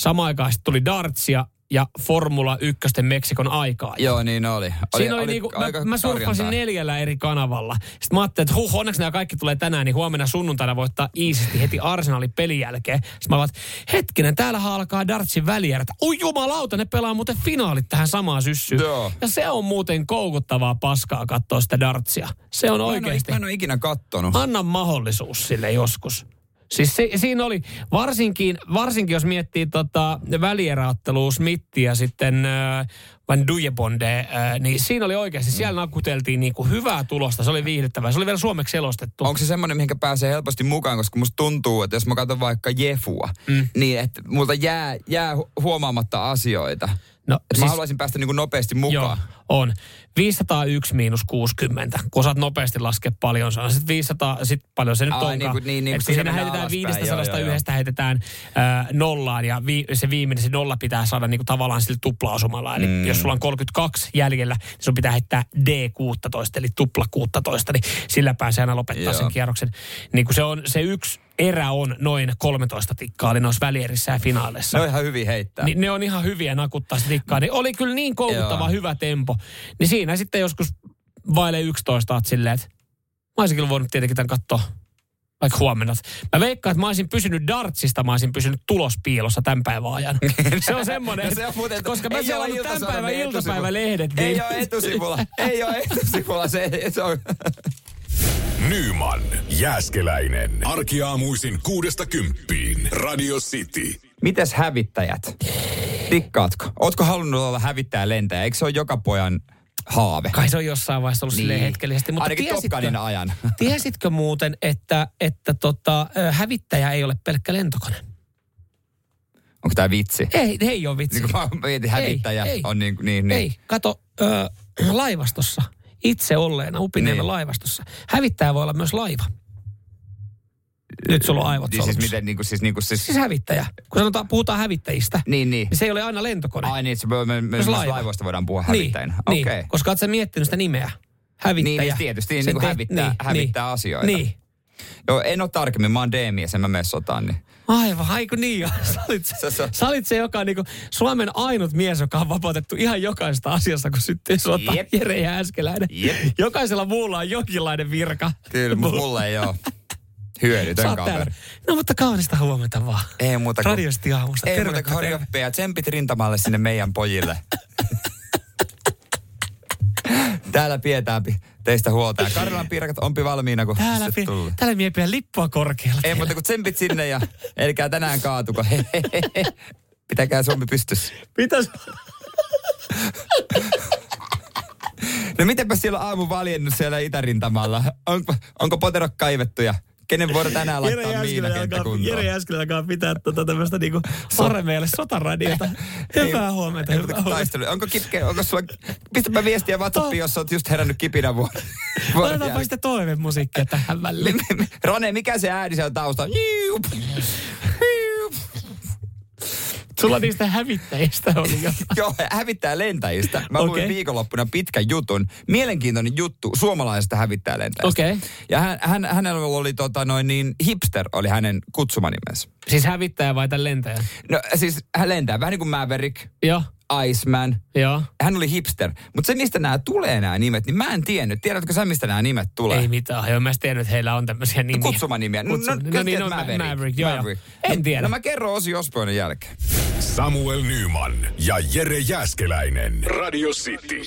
samaan aikaan sitten tuli dartsia ja Formula 1 Meksikon aikaa. Joo, niin oli. oli Siinä oli, niinku, aika mä, mä surffasin neljällä eri kanavalla. Sitten mä ajattelin, että huh, onneksi nämä kaikki tulee tänään, niin huomenna sunnuntaina voittaa iisisti heti Arsenalin pelin jälkeen. Sitten mä ajattelin, hetkinen, täällä alkaa dartsin välierät. Ui jumalauta, ne pelaa muuten finaalit tähän samaan syssyyn. Joo. Ja se on muuten koukuttavaa paskaa katsoa sitä dartsia. Se on Mä en, ole, oikeasti. mä en ole ikinä kattonut. Anna mahdollisuus sille joskus. Siis se, siinä oli, varsinkin, varsinkin jos miettii tota välieräottelua Smithia ja sitten äh, Van Dujebonde, äh, niin siinä oli oikeasti, siellä nakuteltiin niinku hyvää tulosta. Se oli viihdyttävää. Se oli vielä suomeksi selostettu. Onko se semmoinen, mihinkä pääsee helposti mukaan, koska musta tuntuu, että jos mä katson vaikka Jefua, mm. niin että multa jää, jää hu- huomaamatta asioita. No, Mä siis, haluaisin päästä niin kuin nopeasti joo, mukaan. on. 501 miinus 60. Kun osaat nopeasti laskea paljon, se on sitten 500, sit paljon se nyt Ai, onkaan. niin kuin- niin, niin Et kun siinä heitetään alaspäin, 500 joo, joo, joo. yhdestä heitetään äh, nollaan ja vi, se viimeinen, se nolla pitää saada niin kuin tavallaan sillä tupla-osumalla. Eli Mm. jos sulla on 32 jäljellä, niin sun pitää heittää D16, eli tupla 16, niin sillä pääsee aina lopettaa Joo. sen kierroksen. Niin kuin se on, se yksi erä on noin 13 tikkaa, eli noissa välierissä ja finaaleissa. Se on ihan hyvin heittää. Niin ne on ihan hyviä nakuttaa sitä tikkaa. Niin oli kyllä niin koukuttava hyvä tempo. Niin siinä sitten joskus vaille 11 oot silleen, että mä olisin kyllä voinut tietenkin tämän katsoa vaikka huomenna. Mä veikkaan, että mä olisin pysynyt dartsista, mä olisin pysynyt tulospiilossa tämän päivän ajan. Se on semmoinen, No se on muuten, koska mä ei ollut tämän päivän iltapäivälehdet. Ei niin- ole etusivulla. ei ole etusivulla. Se, se on... Nyman, Jääskeläinen. Arkiaamuisin kuudesta kymppiin. Radio City. Mites hävittäjät? Tikkaatko? Ootko halunnut olla hävittäjä lentäjä? Eikö se ole joka pojan haave? Kai se on jossain vaiheessa ollut niin. silleen hetkellisesti. Mutta Ainakin tiesitkö, ajan. tiesitkö muuten, että, että tota, hävittäjä ei ole pelkkä lentokone? Onko tämä vitsi? Ei, ei ole vitsi. Niin kuin mä mietin, hävittäjä ei, on niin, niin, niin. Ei, kato, ö, laivastossa, itse olleena Upiniemen Niin. laivastossa. Hävittäjä voi olla myös laiva. Nyt sulla on aivot Niin siis miten, niin kuin, siis, niin kuin, siis, Siis hävittäjä. Kun sanotaan, puhutaan hävittäjistä, niin, niin. niin se ei ole aina lentokone. Ai niin, se voi- me, me, Myös laiva. laivoista voidaan puhua niin, hävittäjinä. niin, Okei. koska oot sä miettinyt sitä nimeä. Hävittäjä. Niin, niin tietysti, niin Sen kuin hävittää- hävittää asioita. Niin. Joo, en ole tarkemmin, mä oon D-mies, en mä mene sotaan. Niin. Aivan, aiku niin. joo. Sä olit se, Se- se- sä olit se joka niinku, Suomen ainut mies, joka on vapautettu ihan jokaisesta asiasta, kun syttyy sota. Jep. Jere Jääskeläinen. Jep. Jokaisella muulla on jonkinlainen virka. Kyllä, mutta mulle ei ole. Hyödytön Sä kaveri. No mutta kaunista huomenta vaan. Ei muuta kuin, Radiosti aamusta. ei muuta kuin terve. horjoppeja. Tsempit rintamalle sinne meidän pojille. Täällä pidetään pi- teistä huolta. Ja Karjalan piirakat onpi valmiina, kun Täällä, se pi- tullut. täällä miepillä lippua korkealla. Ei muuta kuin tsempit sinne ja elkää tänään kaatuko. Pitäkää Suomi pystyssä. Mitäs? No mitenpä siellä aamu valjennut siellä itärintamalla? Onko, onko poterot kaivettu ja kenen vuoro tänään laittaa miinakenttä kuntoon? Jere Jääskelä alkaa pitää tota tämmöistä niinku Saremeille sotaradiota. Hyvää huomenta, Ei hyvää huomenta. taistelu. Onko kipke, onko sulla, pistäpä viestiä WhatsAppiin, jos oot just herännyt kipinä vuoden. jälkeen. sitten toivemusiikkia tähän väliin. Rone, mikä se ääni siellä taustalla? Sulla niistä hävittäjistä oli jo. Joo, hävittää lentäjistä. Mä Okei. luin viikonloppuna pitkän jutun. Mielenkiintoinen juttu suomalaisesta hävittää lentäjistä. Okei. Ja hän, hän, hänellä oli tota noin niin, hipster oli hänen kutsumanimensä. Siis hävittäjä vai tämän lentäjä? No siis hän lentää vähän niin kuin Maverick, Joo, Iceman. joo. Hän oli hipster. Mutta se, mistä nämä tulee nämä nimet, niin mä en tiennyt. Tiedätkö sä, mistä nämä nimet tulee? Ei mitään. Joo, mä en tiennyt, että heillä on tämmöisiä nimiä. Kutsumanimiä. No, Kutsu- no, no kyllä niin, no, Maverick. Maverick, joo, joo. Maverick. En tiedä. No mä kerron Osi Osbournen jälkeen. Samuel Nyman ja Jere Jäskeläinen. Radio City.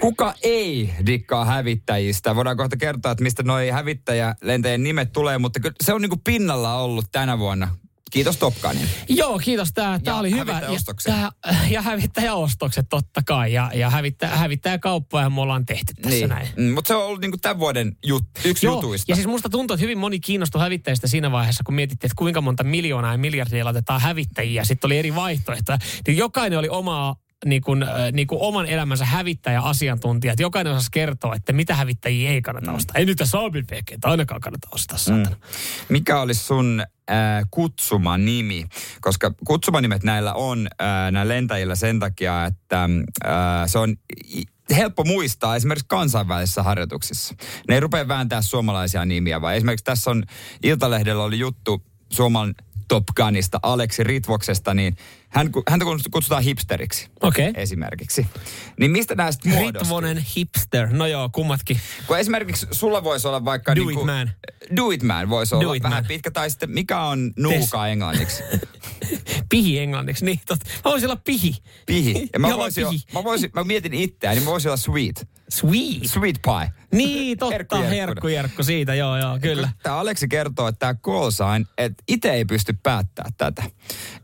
Kuka ei dikkaa hävittäjistä? Voidaan kohta kertoa, että mistä noi hävittäjälentäjien nimet tulee, mutta se on niinku pinnalla ollut tänä vuonna. Kiitos Top Gunin. Joo, kiitos. Tämä, tämä oli hyvä. Ja, tää, ja hävittäjäostokset totta kai. Ja, ja hävittäjä, hävittäjäkauppoja me ollaan tehty tässä Niin. näin. Mm, mutta se on ollut niinku tämän vuoden jut, yksi Joo, jutuista. ja siis musta tuntuu, että hyvin moni kiinnostui hävittäjistä siinä vaiheessa, kun mietittiin, että kuinka monta miljoonaa ja miljardia laitetaan hävittäjiä. Sitten oli eri vaihtoehtoja. Niin jokainen oli omaa niin kuin, äh, niin kuin oman elämänsä hävittäjä-asiantuntija. Että jokainen osasi kertoa, että mitä hävittäjiä ei kannata Mm. ostaa. Ei nyt Saabelbekeitä ainakaan kannata ostaa, saatana. Mikä olisi sun äh, kutsumanimi? Koska kutsumanimet näillä on äh, näillä lentäjillä sen takia, että äh, se on helppo muistaa esimerkiksi kansainvälisissä harjoituksissa. Ne ei rupea vääntää suomalaisia nimiä, vaan esimerkiksi tässä on Iltalehdellä oli juttu Suomen Top Gunista, Aleksi Ritvoksesta, niin hän, häntä kutsutaan hipsteriksi. Okay. esimerkiksi. Niin mistä sitten muodostuu? Ritvonen hipster. No joo, kummatkin. Kun esimerkiksi sulla voisi olla vaikka... Do niinku, it man. Do it man voisi olla it vähän man. pitkä. Tai sitten mikä on nuuka englanniksi? Pihi englanniksi, niin totta. Mä voisin olla pihi. Pihi. Ja mä, voisin, pihi. mä, voisin, mä mietin itseäni, niin mä voisin olla sweet. Sweet. Sweet pie. Niin, totta. Herkku Herkku, Jerkkunen. herkku, jerkku siitä, joo, joo, kyllä. Tämä Aleksi kertoo, että tämä call sign, että itse ei pysty päättää tätä.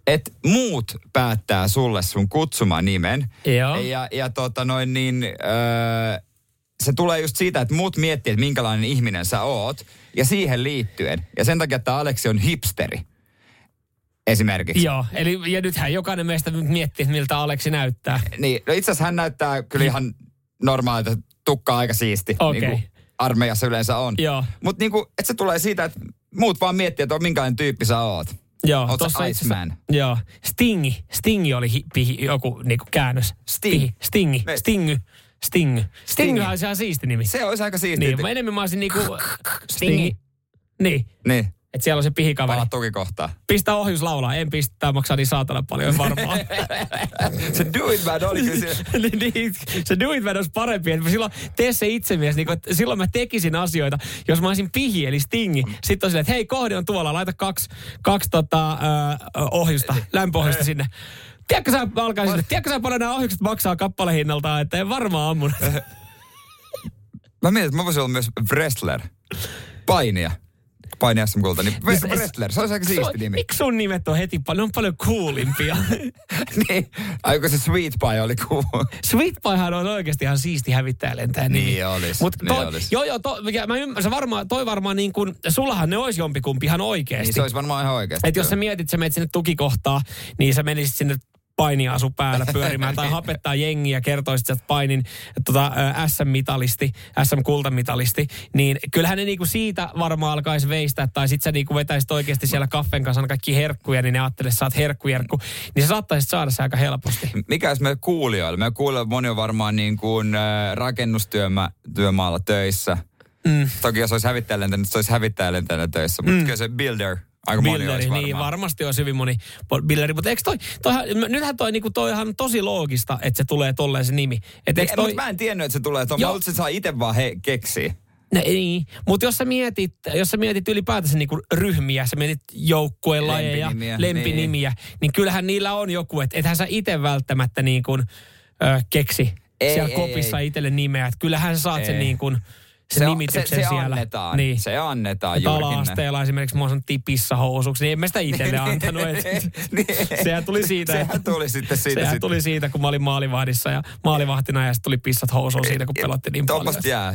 Että muut päättää sulle sun kutsumanimen. Joo. Ja, ja tota noin niin, öö, se tulee just siitä, että muut miettii, että minkälainen ihminen sä oot. Ja siihen liittyen. Ja sen takia, että Aleksi on hipsteri. esimerkiksi. Joo, eli ja nythän jokainen meistä miettii, miltä Aleksi näyttää. Niin, no itse asiassa hän näyttää kyllä ihan normaalilta, tukka aika siisti. Okei. Niin kuin armeijassa yleensä on. Joo. Mutta niin että se tulee siitä, että muut vaan miettii, että on minkälainen tyyppi sä oot. Joo, Oot tossa Iceman? Joo, Stingi. Stingi oli hi, pihi, joku niinku käännös. Sting. Pihi, Stingi. Me- Stingy. Sting. Sting olisi ihan siisti nimi. Se olisi aika siistiä. Niin, mä enemmän mä olisin niinku... Stingi. Niin, Niin, että siellä on se pihikaveri. pala tukikohtaa. Pistä ohjus laulaa. En pistä, maksaa niin saatana paljon varmaan. se do it man oli kyllä se. Niin, niin, se do it man olisi parempi. Että silloin tee se itsemies. Niin kuin, että silloin mä tekisin asioita. Jos mä olisin pihi eli stingi, sitten on silleen, että hei kohde on tuolla, laita kaksi, kaksi tota, ö, ohjusta, lämpöohjusta sinne. Tiedätkö sä, mä alkaisin, että tiedätkö sä paljon nämä ohjukset maksaa kappalehinnaltaan, että en varmaan ammun. Mä mietin, että mä voisin olla myös wrestler. Painija. Painija SM-kulta. Niin Niin wrestler, se olisi aika siisti nimi. Miksi sun nimet on heti paljon, on paljon coolimpia? niin. Aiko se Sweet Pie oli cool. Sweet Piehan on oikeasti ihan siisti hävittäjälentäjä nimi. Niin olis, Mut niin toi, olis. Joo, joo, to, mikä, mä ymmärrän, se varmaan, toi varmaan niin kuin, sullahan ne olisi jompikumpi ihan oikeasti. Niin se olisi varmaan ihan oikeasti. Että jos sä mietit, sä menet sinne tukikohtaan, niin sä menisit sinne painiasu päällä pyörimään tai hapettaa jengiä ja kertoisit, että painin tota, SM-mitalisti, SM-kultamitalisti, niin kyllähän ne niinku siitä varmaan alkaisi veistää, tai sit sä niinku vetäisit oikeasti siellä kaffen kanssa kaikki herkkuja, niin ne ajattelee, että sä oot herkkujerkku, niin sä saattaisit saada se aika helposti. Mikä olisi meidän kuulijoille? Meidän kuulijoille moni on varmaan niin kuin rakennustyömaalla töissä. Mm. Toki jos olisi hävittäjälentäjä, se olisi hävittäjälentäjä töissä. Mutta kyllä se builder, aika moni Billeri, olisi varmaan. niin varmasti olisi hyvin moni billeri, mutta eikö toi, toihan, nythän toi, niinku, toihan tosi loogista, että se tulee tolleen se nimi. Et Niin, toi, Mutta mä en tiennyt, että se tulee. Tuo, mä että se saa itse vaan he, keksiä. No, niin, mutta jos sä mietit, jos sä mietit ylipäätänsä niinku ryhmiä, sä mietit joukkueen lajeja, Lempinimiä, lempinimiä, niin. niin kyllähän niillä on joku, että ethän sä itse välttämättä niin kuin, ö, keksi Ei, siellä ei, kopissa ei. itselle nimeä. Että kyllähän sä saat sen Ei. niin kuin, sen on- nimityksen se, se siellä. annetaan. Niin. Se annetaan juurikin. ala-asteella esimerkiksi mua sanottiin pissahousuksi, niin en mä sitä itselle antanut. Et, Niin. sehän tuli siitä. Sehän että- tuli sitten siitä. Sehän sitten. tuli siitä, kun mä olin maalivahdissa ja maalivahtina ja sitten tuli pissat housuun siitä, kun pelotti niin paljon. Jää.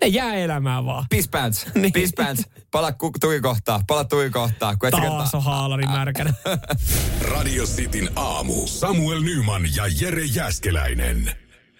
Ne jää elämään vaan. Piss pants. Niin. Piss pants. Pala ku- tukikohtaa. Pala tukikohtaa. Kun Taas on haalari märkänä. Radio Cityn aamu. Samuel Nyman ja Jere Jäskeläinen.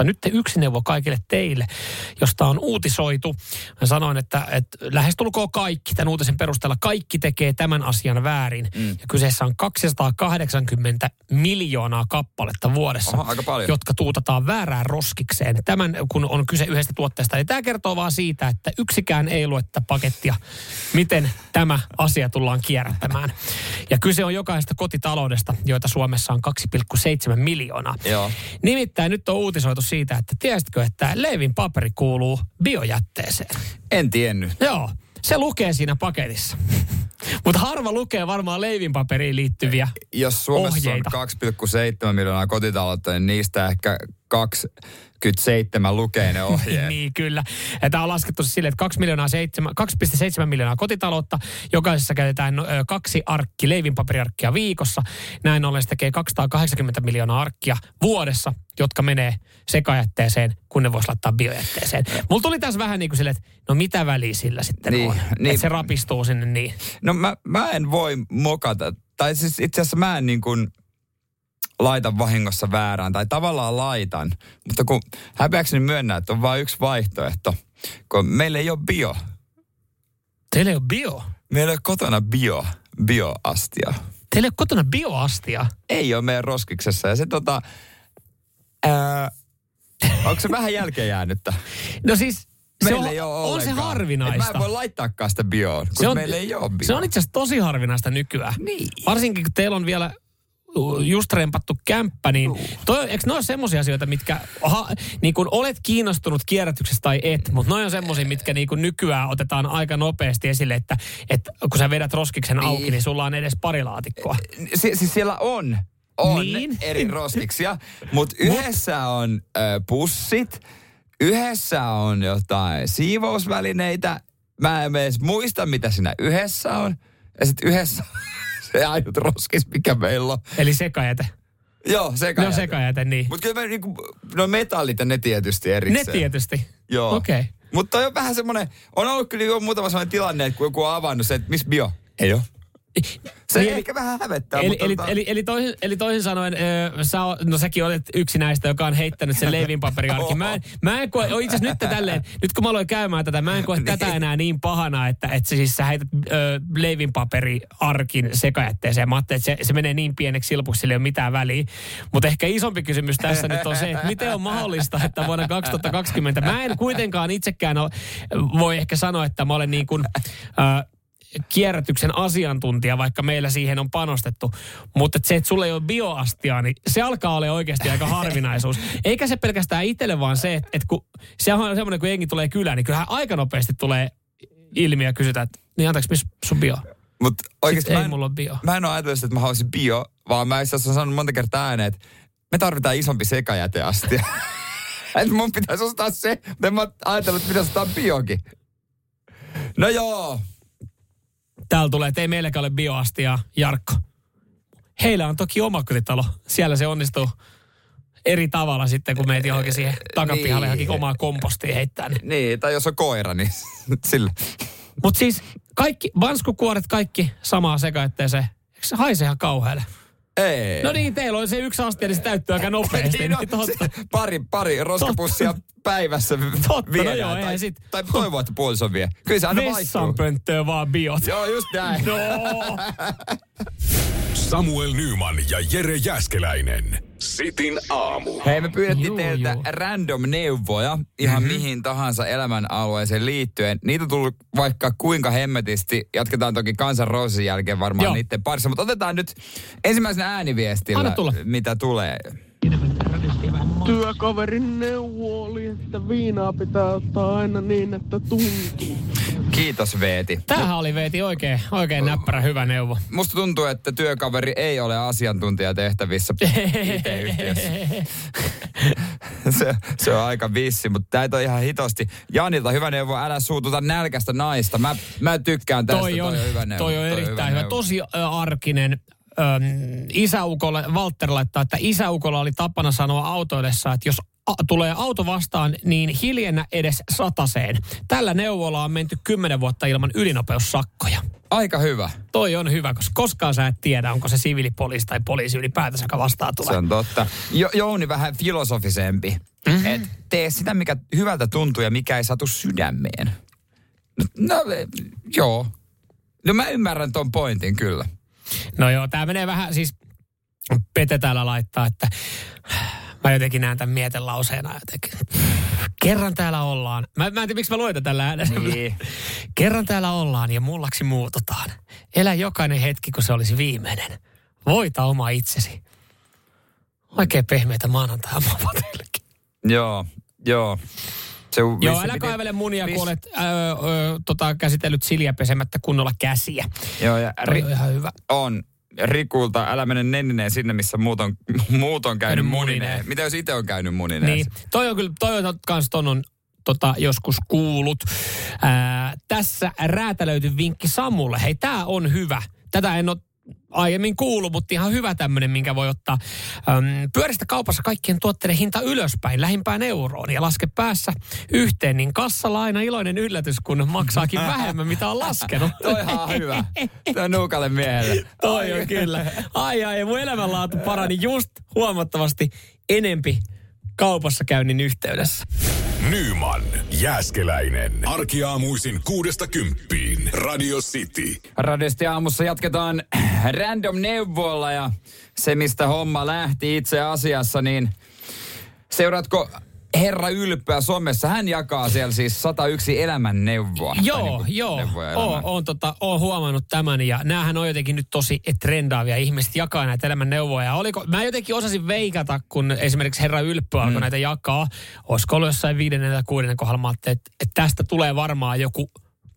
Mutta nyt yksi neuvo kaikille teille, josta on uutisoitu. Mä sanoin, että, että lähestulkoon kaikki, tämän uutisen perusteella kaikki tekee tämän asian väärin. Mm. Ja kyseessä on 280 miljoonaa kappaletta vuodessa, Oho, aika paljon. jotka tuutataan väärään roskikseen. Tämän, kun on kyse yhdestä tuotteesta. Ja tämä kertoo vaan siitä, että yksikään ei lue tätä pakettia, miten tämä asia tullaan kierrättämään. Ja kyse on jokaisesta kotitaloudesta, joita Suomessa on 2,7 miljoonaa. Joo. Nimittäin nyt on uutisoitu siitä, että tiesitkö, että Leivin paperi kuuluu biojätteeseen. En tiennyt. Joo, se lukee siinä paketissa. Mutta harva lukee varmaan Leivin paperiin liittyviä Jos Suomessa ohjeita. on 2,7 miljoonaa kotitaloutta, niin niistä ehkä 27 lukee ne ohjeet. niin, kyllä. Ja tämä on laskettu sille, että 2 miljoonaa 7, 2,7 miljoonaa kotitaloutta. Jokaisessa käytetään kaksi arkki, leivinpaperiarkkia viikossa. Näin ollen se tekee 280 miljoonaa arkkia vuodessa, jotka menee sekajätteeseen, kun ne voisi laittaa biojätteeseen. Mulla tuli tässä vähän niin kuin silleen, että no mitä väliä sillä sitten Niin, on. niin. Että se rapistuu sinne niin. No mä, mä en voi mokata. Tai siis itse asiassa mä en niin kuin laitan vahingossa väärään, tai tavallaan laitan, mutta kun häpeäkseni myönnä, että on vain yksi vaihtoehto, kun meillä ei ole bio. Teillä ei ole bio? Meillä ei ole kotona bio, bioastia. Teillä ei ole kotona bioastia? Ei ole meidän roskiksessa, ja se tota, ää, onko se vähän jälkeen jäänyttä? No siis se on, ei ole on se harvinaista. Et mä en voi laittaakaan sitä bioon, kun Se on- meillä ei ole bio. Se on itse asiassa tosi harvinaista nykyään. Niin. Varsinkin kun teillä on vielä just rempattu kämppä, niin toi, eikö ne ole semmoisia asioita, mitkä, ha, niin kun olet kiinnostunut kierrätyksestä tai et, mutta ne on semmoisia, mitkä niin kun nykyään otetaan aika nopeasti esille, että, että kun sä vedät roskiksen auki, Niin. niin sulla on edes pari laatikkoa. Si- siis siellä on, on Niin. eri roskiksia, mutta yhdessä on ö, pussit, yhdessä on jotain siivousvälineitä. Mä en edes muista, mitä siinä yhdessä on. Ja sitten yhdessä on se ainut roskis, mikä meillä on. Eli sekajäte. Joo, Ne sekajäte. on sekajäte, niin. Mutta kyllä me niinku, no metallit ja ne tietysti Ne erikseen. tietysti. Joo. Okei. Mutta on vähän semmoinen, on ollut kyllä jo muutama sellainen tilanne, että kun joku on avannut se, että missä bio? Ei ole. Se Niin, ehkä vähän hävettää, Eli, mutta eli, tota- eli, eli, toisin, eli toisin sanoen, ö, sä, o- no säkin olet yksi näistä, joka on heittänyt sen leivinpaperiarkin. Mä en, mä en koe, itse asiassa nyt tälleen, nyt kun mä aloin käymään tätä, mä en koe tätä enää niin pahana, että, että se siis sä heität ö, leivinpaperiarkin sekajätteeseen. Mä ajattelin, että se, se menee niin pieneksi silpuksi, sillä ei ole mitään väliä. Mutta ehkä isompi kysymys tässä nyt on se, että miten on mahdollista, että vuonna 2020, mä en kuitenkaan itsekään ole, voi ehkä sanoa, että mä olen niin kuin, ö, kierrätyksen asiantuntija, vaikka meillä siihen on panostettu. Mutta se, että sulla ei ole bioastiaa, niin se alkaa olla oikeasti aika harvinaisuus. Eikä se pelkästään itselle, vaan se, että, että kun se on semmoinen, kun jengi tulee kylään, niin kyllähän aika nopeasti tulee ilmi ja kysytään, että niin anteeksi, missä sun bio? Mut oikeasti mä ei en, mulla ole bio. mä en ole ajatellut, että mä haluaisin bio, vaan mä itse asiassa sanonut monta kertaa ääneen, että me tarvitaan isompi sekajäteastia. että mun pitäisi ostaa se, mutta en mä ajatellut, että pitäisi ostaa biokin. No joo, Täällä tulee, että ei meilläkään ole bioastiaa, Jarkko. Heillä on toki omakotitalo. Siellä se onnistuu eri tavalla sitten, kun meet johonkin siihen takapihalle Niin. johonkin omaa kompostia heittää. Niin. niin, tai jos on koira, niin sillä. Mutta siis kaikki, vanskukuoret kaikki samaa sekaetteeseen. Eikö se haise ihan kauhealle? Ei. No niin, teillä on se yksi astia, niin se täyttyy aika nopeasti. Niin, no, niin totta. se, pari, pari roskapussia päivässä Totta, no viedään. joo, tai, sit- tai toivoo, että puoliso vie. Kyllä se aina vaihtuu. Vessanpönttöä vaan biot. Joo, just näin. No. Samuel Nyman ja Jere Jäskeläinen. Sitin aamu. Hei, me pyydettiin Joo, teiltä joo. random neuvoja ihan mm-hmm. mihin tahansa elämänalueeseen liittyen. Niitä on tullut vaikka kuinka hemmetisti. Jatketaan toki kansan roosin jälkeen varmaan Joo. niiden parissa. Mutta otetaan nyt ensimmäisenä ääniviestillä, mitä tulee. Työkaverin neuvo oli, että viinaa pitää ottaa aina niin, että tuntuu. Kiitos Veeti. Tämähän oli Veeti oikein, oikein näppärä hyvä neuvo. Musta tuntuu, että työkaveri ei ole asiantuntijatehtävissä IT-yhtiössä. se, se on aika vissi, mutta näitä on ihan hitosti. Janilta hyvä neuvo, älä suututa nälkästä naista. Mä, mä tykkään tästä, toi on, hyvä neuvo. toi on erittäin hyvä. neuvo. Tosi arkinen. Öm, isäukolle, Walter laittaa, että isäukolla oli tapana sanoa autoillessa, että jos a- tulee auto vastaan, niin hiljennä edes sataseen. Tällä neuvolla on menty kymmenen vuotta ilman ylinopeussakkoja. Aika hyvä. Toi on hyvä, koska koskaan sä et tiedä, onko se siviilipoliisi tai poliisi ylipäätänsä, joka vastaan tulee. Se on totta. Jo, Jouni vähän filosofisempi. Mm-hmm. Et tee sitä, mikä hyvältä tuntuu ja mikä ei satu sydämeen. No, no joo. No mä ymmärrän ton pointin kyllä. No joo, tämä menee vähän siis, Pete täällä laittaa, että mä jotenkin näen tämän mietelauseena jotenkin. Kerran täällä ollaan. Mä, mä en tiedä, miksi mä luen tällä äänellä. Niin. Kerran täällä ollaan ja mullaksi muututaan. Elä jokainen hetki, kun se olisi viimeinen. Voita oma itsesi. Oikein pehmeitä teillekin. Joo, joo. Se on Joo, älä kaivele munia, kun olet ö, ö, tota, käsitellyt siljä pesemättä kunnolla käsiä. Joo, ja ri- on ihan hyvä. on. Rikulta, älä mene nennineen sinne, missä muut on, muut on käynyt Käynyt munineen. munineen. Mitä jos itse on käynyt munineen? Niin, toi on kyllä, toi on kans ton on tota, joskus kuullut. Ää, tässä räätälöity vinkki Samulle. Hei, tää on hyvä. Tätä en ole aiemmin kuullut, mutta ihan hyvä tämmöinen, minkä voi ottaa. Öm, pyöristä kaupassa kaikkien tuotteiden hinta ylöspäin, lähimpään euroon ja laske päässä yhteen, niin kassalla aina iloinen yllätys, kun maksaakin vähemmän, mitä on laskenut. Toi on hyvä. Toi on nuukalle miehelle. Toi on kyllä. Ai ai, ja mun elämänlaatu parani just huomattavasti enempi kaupassa käynnin yhteydessä. Nyman, Jääskeläinen. Arkiaamuisin kuudesta kymppiin. Radio City. Radiosti aamussa jatketaan random neuvoilla ja se, mistä homma lähti itse asiassa, niin seuraatko Herra Ylppöä somessa? Hän jakaa siellä siis 101 elämän neuvoa. Joo, niinku joo. Oon, oon, tota, oon huomannut tämän ja näähän on jotenkin nyt tosi trendaavia. Ihmiset jakaa näitä elämän neuvoja. Oliko, mä jotenkin osasin veikata, kun esimerkiksi Herra Ylppö alkoi näitä jakaa. Olisiko ollut jossain viidennen tai kuudennen kohdalla, että, että tästä tulee varmaan joku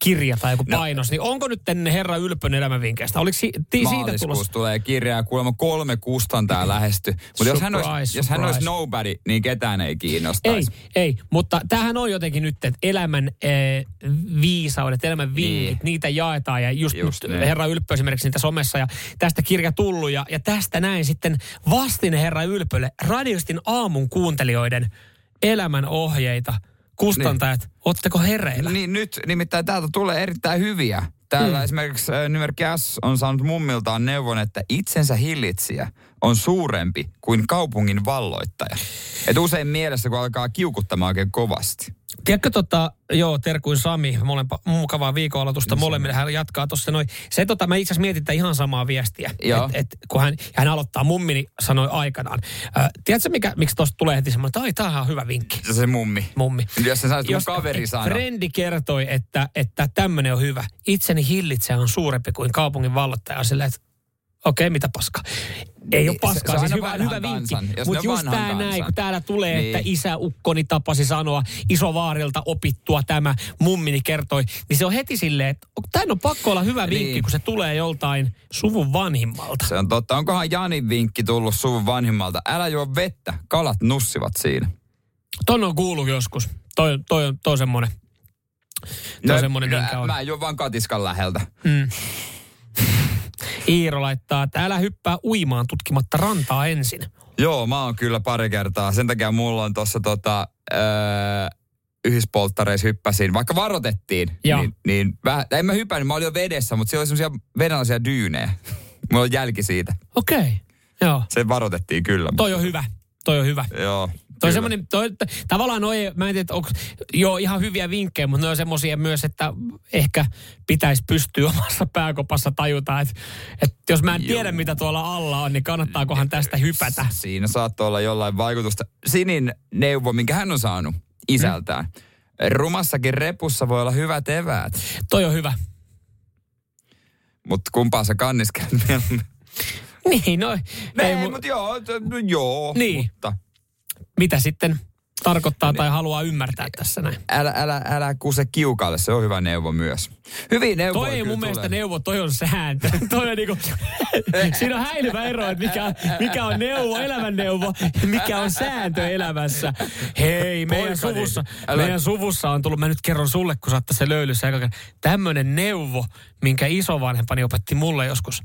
kirja tai joku painos. Niin onko nyt tänne Herra Ylppön elämänvinkkeistä? Oliko si, ti, siitä tulossa? tulee kirjaa, kuulemma kolme kustantaa lähesty. Mutta jos hän, olisi, Surprise, jos hän olisi nobody, niin ketään ei kiinnostaisi. Ei, ei, mutta tämähän on jotenkin nyt, että elämän eh, viisaudet, elämän vinkit, Niin. niitä jaetaan ja just, Just nyt niin. Herra Ylppö esimerkiksi niitä somessa ja tästä kirja tullut ja, ja tästä näin sitten vastine Herra Ylpölle radiostin aamun kuuntelijoiden elämän ohjeita. Kustantajat, niin. ootteko hereillä? Niin nyt nimittäin täältä tulee erittäin hyviä. Täällä Mm. esimerkiksi äh, Nymerkki S on saanut mummiltaan neuvon, että itsensä hillitsijä on suurempi kuin kaupungin valloittaja. Et usein mielessä, kun alkaa kiukuttamaan oikein kovasti. Tiedätkö tota, joo, terkuin Sami, molempa, mukavaa viikon molemmille, hän jatkaa tuossa noin. Se tota, mä itse asiassa mietin ihan samaa viestiä. Joo. Et, et, kun hän, hän aloittaa, mummini sanoi aikanaan. Äh, tiedätkö, mikä, miksi tuosta tulee heti semmoinen, että ai, tämähän on hyvä vinkki. Se se mummi. Mummi. Jos sanoit, mun Jos kaveri sanoi. Frendi kertoi, että, että tämmöinen on hyvä. Itseni hillitsejä on suurempi kuin kaupungin vallottaja. Silleen, että okei, mitä paskaa. Ei ole Niin, se- se paskaa, siis hyvä, hyvä vinkki. Mutta just tämä näin, kun täällä tulee, Niin. että isäukkoni tapasi sanoa, isovaarilta opittua tämä, mummini kertoi, niin se on heti silleen, että tämä on pakko olla hyvä vinkki, Niin. kun se tulee joltain suvun vanhimmalta. Se on totta. Onkohan Janin vinkki tullut suvun vanhimmalta? Älä juo vettä, kalat nussivat siinä. Ton on kuullut joskus. Toi, toi, toi on semmoinen. Toi on semmoinen, no, minkä on. Mä en juo vaan katiskan läheltä. Mm. Iiro laittaa, että älä hyppää uimaan tutkimatta rantaa ensin. Joo, mä oon kyllä pari kertaa. Sen takia mulla on tuossa tota, öö, yhdessä polttareissa hyppäsin, vaikka varoitettiin, Joo. niin, niin vähän, en mä hypännyt, mä olin jo vedessä, mutta siellä oli semmoisia venäläisiä dyynejä. Mulla on jälki siitä. Okei, okay. joo. Se varoitettiin kyllä. Toi on hyvä. Toi on hyvä. Joo. Toi kyllä. semmoinen, toi, tavallaan noi, mä en tiedä, onko, joo, ihan hyviä vinkkejä, mutta ne on semmoisia myös, että ehkä pitäisi pystyä omassa pääkopassa tajuta, että, että jos mä en tiedä, mitä tuolla alla on, niin kannattaakohan tästä hypätä. Siinä saattoi olla jollain vaikutusta. Sinin neuvo, minkä hän on saanut isältään. Rumassakin repussa voi olla hyvät eväät, Toi on hyvä. mutta kumpaa sä kanniskelet? Niin, no, ei, Ei, mu- mutta joo, t- no joo. Niin. Mutta mitä sitten tarkoittaa tai haluaa ymmärtää tässä näin. älä, älä, älä kuse kiukalle, se on hyvä neuvo myös. Hyviä neuvoja Toi ei mun mielestä tulee. neuvo, toi on sääntö. toi on niinku, siinä on häilyvä ero, että mikä, mikä on neuvo, elämänneuvo, ja mikä on sääntö elämässä. Hei, meidän Poikani, suvussa, älä- meidän suvussa on tullut, mä nyt kerron sulle, kun saatte se löylyssä, tämmönen neuvo, minkä isovanhempani opetti mulle joskus.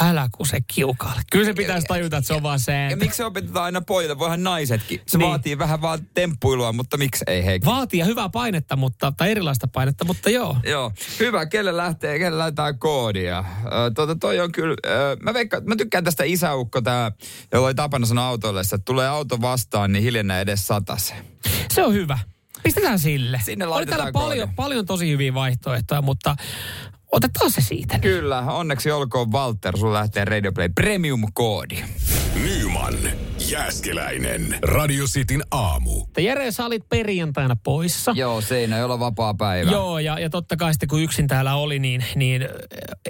Älä kuse kiukaalle. Kyllä se pitäisi tajuta, että se on vaan Ja sääntö. miksi se opetetaan aina pojille? Voihan naisetkin. Se Niin. vaatii vähän vaan temppuilua, mutta miksi ei hei? Vaatii ja hyvää painetta, mutta, tai erilaista painetta, mutta joo. Joo, hyvä. Kelle lähtee, kelle laitetaan koodia? Ö, tota, toi on kyllä, ö, mä, veikka, mä tykkään tästä isäukko, tää, jolla oli tapana sanoa autoille, että tulee auto vastaan, niin hiljennä edes sataseen. Se on hyvä. Pistetään sille. Sinne Oli laitetaan täällä paljon, koodi. paljon tosi hyviä vaihtoehtoja, mutta otetaan se siitä. Kyllä, onneksi olkoon Walter, sulla lähtee Radio Play Premium-koodi. Nyman, Jääskeläinen. Radio Cityn aamu. Jere, sä olit perjantaina poissa. Joo, Seinäjoella vapaa päivä. Joo, ja, ja totta kai sitten kun yksin täällä oli, niin, niin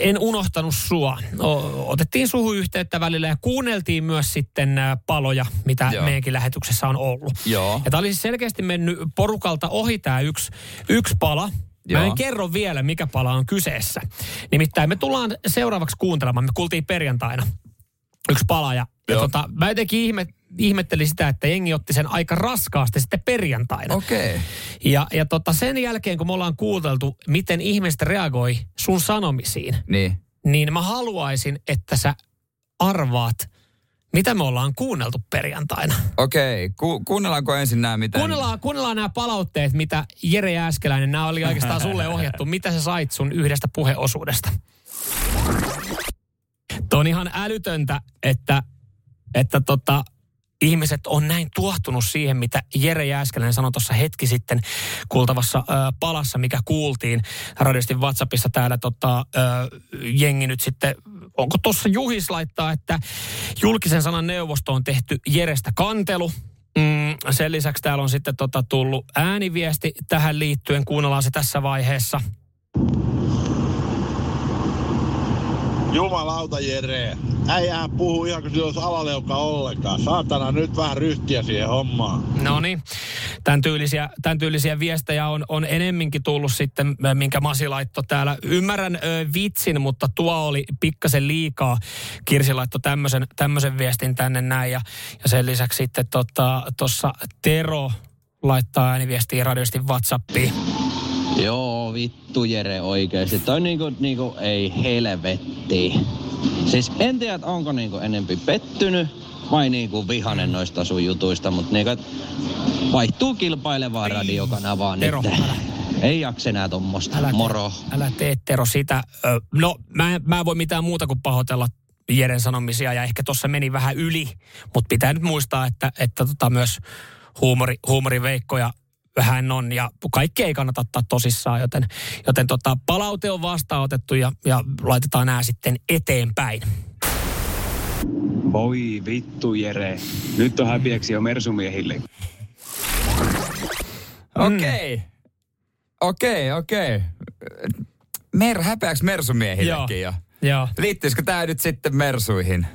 en unohtanut sua. O, otettiin suhu yhteyttä välillä ja kuunneltiin myös sitten ä, paloja, mitä Joo. Meidänkin lähetyksessä on ollut. Joo. Ja tämä oli siis selkeästi mennyt porukalta ohi tämä yksi, yksi pala. Mä Joo. en kerro vielä, mikä pala on kyseessä. Nimittäin me tullaan seuraavaksi kuuntelemaan. Me kuultiin perjantaina yksi pala ja, ja tota, mä jotenkin ihme, ihmettelin sitä, että jengi otti sen aika raskaasti sitten perjantaina. Okei. Okay. Ja, ja tota sen jälkeen, kun me ollaan kuuteltu, miten ihmiset reagoi sun sanomisiin, Niin. niin mä haluaisin, että sä arvaat, mitä me ollaan kuunneltu perjantaina. Okei, ku, kuunnellaanko ensin nämä mitä... Kuunnellaan, kuunnellaan nämä palautteet, mitä Jere Jääskeläinen, nämä oli oikeastaan sulle ohjattu. Mitä sä sait sun yhdestä puheosuudesta? Tuo on ihan älytöntä, että, että tota, ihmiset on näin tuohtunut siihen, mitä Jere Jääskeläinen sanoi tuossa hetki sitten kuultavassa ö, palassa, mikä kuultiin radistin WhatsAppissa täällä tota, ö, jengi nyt sitten, onko tuossa Juhis laittaa, että julkisen sanan neuvosto on tehty Jerestä kantelu. Mm, sen lisäksi täällä on sitten tota, tullut ääniviesti tähän liittyen, kuunnellaan se tässä vaiheessa. Jumalauta Jere. Äijähän puhuu ihan kuin sillä olisi alaleuka ollenkaan. Saatana nyt vähän ryhtiä siihen hommaan. No niin, tämän tyylisiä, tämän tyylisiä viestejä on, on enemminkin tullut sitten, ö, minkä Masi laittoi täällä. Ymmärrän ö, vitsin, mutta tuo oli pikkasen liikaa. Kirsi laittoi tämmöisen, tämmöisen viestin tänne näin ja, ja sen lisäksi sitten tuossa tota, Tero laittaa ääniviestiä radiosti WhatsAppiin. Joo, vittu Jere oikeesti. Toi niinku, niinku ei helvetti. Siis en tiedä, onko niinku enempi pettynyt vai niinku vihanen noista sun jutuista, mutta niinku, vaihtuu kilpailevaa radiokanavaa nyt. Ei jaksa enää tommosta. Älä Moro. Älä tee Tero sitä. Ö, No, mä, mä en voi mitään muuta kuin pahoitella Jeren sanomisia ja ehkä tuossa meni vähän yli, mutta pitää nyt muistaa, että, että tota myös huumori, huumoriveikkoja vähän on ja kaikki ei kannata ottaa tosissaan, joten, joten tota, palaute on vastaanotettu ja, ja laitetaan nämä sitten eteenpäin. Voi vittu Jere. Nyt on häpiäksi jo mersumiehille. Okei. Okei, okei. Mer, häpeäks mersumiehillekin jo? Joo. Liittyisikö tää nyt sitten mersuihin?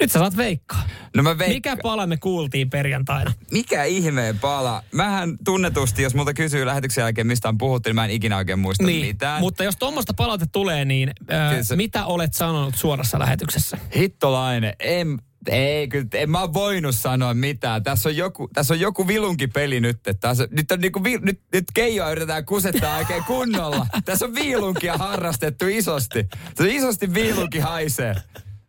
Nyt sä saat veikkaa. No mä veik- Mikä pala me kuultiin perjantaina? Mikä ihmeen pala? Mähän tunnetusti, jos multa kysyy lähetyksen jälkeen, mistä on puhuttu, niin mä en ikinä oikein muista Niin, mitään. mutta jos tuommoista palaute tulee, niin Kyllä se- mitä olet sanonut suorassa lähetyksessä? Hittolainen, en, ei, kyllä, en mä voinut sanoa mitään. Tässä on joku, tässä on joku vilunkipeli nyt. Että tässä, nyt, on niinku, vi, nyt, nyt Keijoa yritetään kusettaa oikein kunnolla. Tässä on viilunkia harrastettu isosti. Se on isosti viilunki haisee.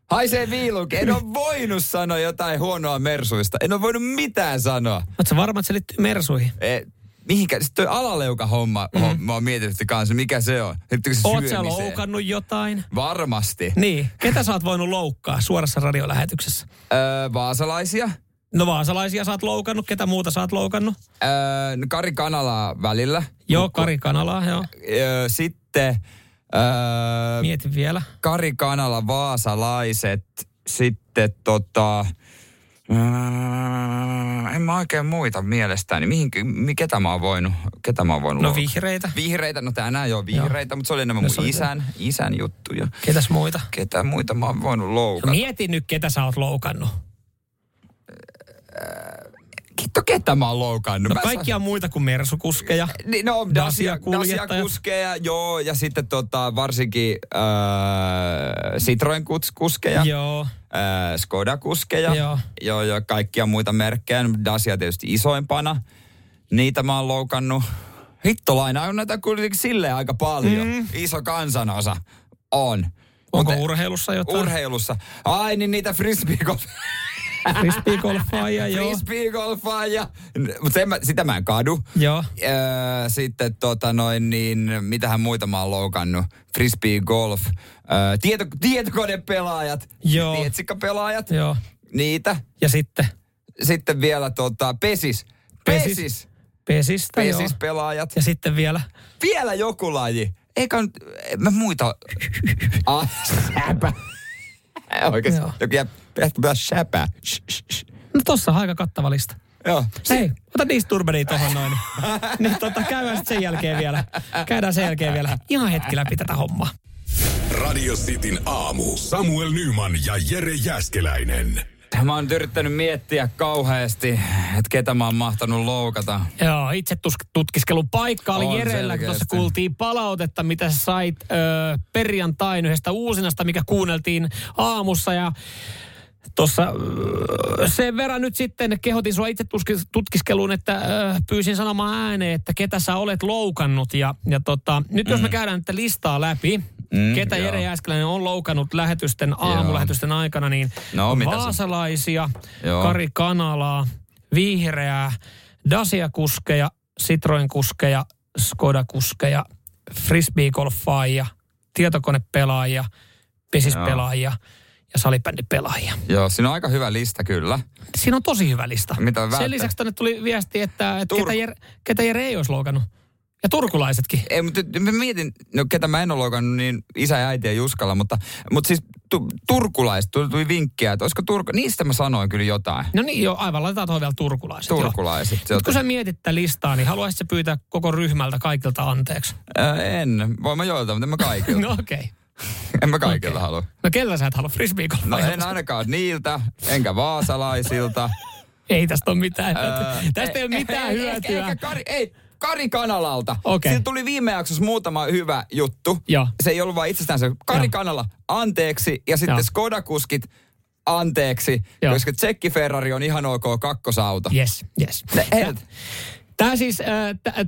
Haisee viilunki. En ole voinut sanoa jotain huonoa mersuista. En ole voinut mitään sanoa. Oletko varma, että se liittyy mersuihin? E, mihinkä? Sitten toi alaleuka homma, mm. homma on mietitty kanssa. Mikä se on? Liittyykö se Oot sä loukannut jotain? Varmasti. Niin. Ketä sä oot voinut loukkaa suorassa radiolähetyksessä? Öö, vaasalaisia. No vaasalaisia sä oot loukannut, ketä muuta sä oot loukannut? Öö, no Kari Kanalaa välillä. Joo, Kari Kanalaa, joo. Öö, sitten öö, Mietin vielä. Kari Kanala, vaasalaiset. Sitten tota... Öö, en mä oikein muita mielestäni. Mihin, mi, ketä mä oon voinut, ketä mä oon voinut No loukata? vihreitä. Vihreitä, no tänään jo vihreitä, mutta se oli enemmän No mun isän, isän juttuja. Ketäs muita? Ketä muita mä oon voinut loukata? No mieti nyt, ketä sä oot loukannut. Kitto, ketä mä oon loukannut? No Mä kaikkia muita kuin mersukuskeja. Niin, no, Dacia Dacia-kuljettajat. kuskeja, joo, ja sitten tota, varsinkin äh, Citroen kus- kuskeja. Joo. Äh, Skoda kuskeja. Joo. joo. ja kaikkia muita merkkejä. Dacia tietysti isoimpana. Niitä mä oon loukannut. Hittolaina on näitä kuitenkin silleen aika paljon. Mm. Iso kansanosa on. Onko Mutta- urheilussa jotain? Urheilussa. Ai niin niitä frisbee Frisbeegolfaajia, joo. Frisbeegolfaajia. Mutta sitä mä en kadu. Joo. Öö, sitten tota noin niin, mitähän muita mä oon loukannut. Frisbee golf. Öö, tieto, tietokonepelaajat. Joo. Tietsikkapelaajat. Joo. Niitä. Ja sitten? Sitten vielä tota, pesis. Pesis. Pesis. Pesistä, joo. Pesis pelaajat. Ja sitten vielä? Vielä joku laji. Eikä nyt, mä muita. ah, säpä. Oikeesti. Joo. Joku jää, ehkä pitää säpää. No tossa on aika kattava lista. Joo. Hei, ota niistä turbania tohon noin. niin tota, käydään sitten sen jälkeen vielä. Käydään sen jälkeen vielä ihan hetki läpi tätä hommaa. Radio Cityn aamu. Samuel Nyman ja Jere Jäskeläinen. Mä oon nyt yrittänyt miettiä kauheasti, että ketä mä oon mahtanut loukata. Joo, itse tutkiskelun paikka oli On Jerellä, kun tuossa kuultiin palautetta, mitä sä sait ö, perjantain yhdestä uusinasta, mikä kuunneltiin aamussa ja Tuossa ö, sen verran nyt sitten kehotin sua itse tutkiskeluun, että ö, pyysin sanomaan ääneen, että ketä sä olet loukannut. Ja, ja tota, nyt jos me käydään nyt listaa läpi, Mm, ketä joo. Jere Jääskeläinen on loukannut lähetysten, aamulähetysten aikana, niin No, vaasalaisia, Joo. Kari Kanalaa, Vihreää, Dacia-kuskeja, Citroen-kuskeja, Skoda-kuskeja, frisbee-golfaajia, tietokonepelaajia, pesispelaajia ja salibändipelaajia. Joo, siinä on aika hyvä lista kyllä. Siinä on tosi hyvä lista. Mitä välttä? Sen lisäksi tänne tuli viesti, että, että Tur- ketä, Jere, ketä Jere ei olisi loukannut. Ja turkulaisetkin. Ei, mutta mä mietin, no ketä mä en ole loukannut, niin isä ja äiti ja Juskalla, mutta, mutta siis tu, turkulaiset, tuli, tuli vinkkiä, että olisiko Turku, niistä mä sanoin kyllä jotain. No niin, joo, aivan. Laitetaan tuohon vielä turkulaiset. joo. Turkulaiset. Mutta kun sä mietit tätä listaa, niin haluaisitko pyytää koko ryhmältä kaikilta anteeksi? Ää, en, voin mä joilta, mutta mä kaikilta. no okei. Okay. en mä kaikilta halua. No kellä sä et halua frisbee No en ainakaan niiltä, enkä vaasalaisilta. Ei tästä ole mitään. Ää, Tästä ei ole mitään ei, hyötyä. Eikä Kari, ei, Kari Kanalalta. Okei. Siitä tuli viime jaksossa muutama hyvä juttu. Joo. Se ei ollut vain itsestään se. Kari Joo. Kanala, anteeksi. Ja sitten Joo. Skoda-kuskit, anteeksi. Joo. Koska Tsekki Ferrari on ihan ok kakkosauto. Yes, yes. Ne- Tämä siis, äh,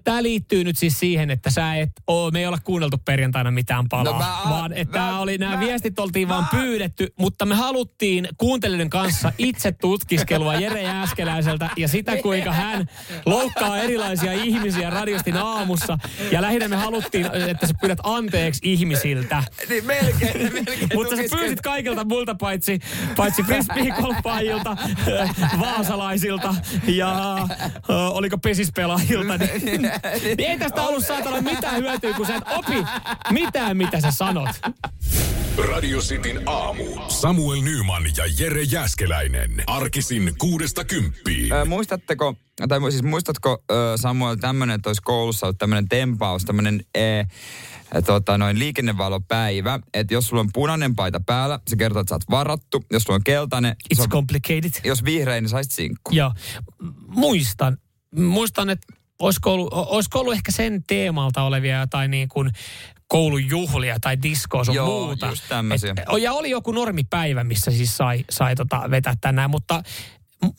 tämä liittyy nyt siis siihen, että sä et oo, me ei olla kuunneltu perjantaina mitään palaa, No mä- vaan että mä- oli, nämä mä- viestit oltiin vaan mä- pyydetty, mutta me haluttiin kuuntelijoiden kanssa itse tutkiskelua Jere Jääskeläiseltä ja sitä, kuinka hän loukkaa erilaisia ihmisiä radiostin aamussa. Ja lähinnä me haluttiin, että sä pyydät anteeksi ihmisiltä. Niin melkein, melkein Mutta sä pyysit kaikilta muilta paitsi, paitsi frisbee-golfaajilta, vaasalaisilta ja ö, oliko pesispelaajilta. Niin, niin ei tästä ollut saatana mitään hyötyä, kun sä et opi mitään, mitä sä sanot. Radio Cityn aamu. Samuel Nyman ja Jere Jäskeläinen. Arkisin kuudesta kymppiin. Ö, muistatteko, tai siis muistatko ö, Samuel tämmönen, että olisi koulussa ollut tämmöinen tempaus, tämmöinen e, tota, noin liikennevalopäivä, että jos sulla on punainen paita päällä, se kertoo, että sä oot varattu. Jos sulla on keltainen, It's on, complicated. jos vihreä, niin saisit sinkku. Joo. Muistan. Muistan, että olisiko ollut, olisiko ollut ehkä sen teemalta olevia jotain niin kuin koulujuhlia tai diskoa sun Joo, muuta. just tämmöisiä. Et- ja oli joku normipäivä, missä siis sai, sai tota vetää tänään, mutta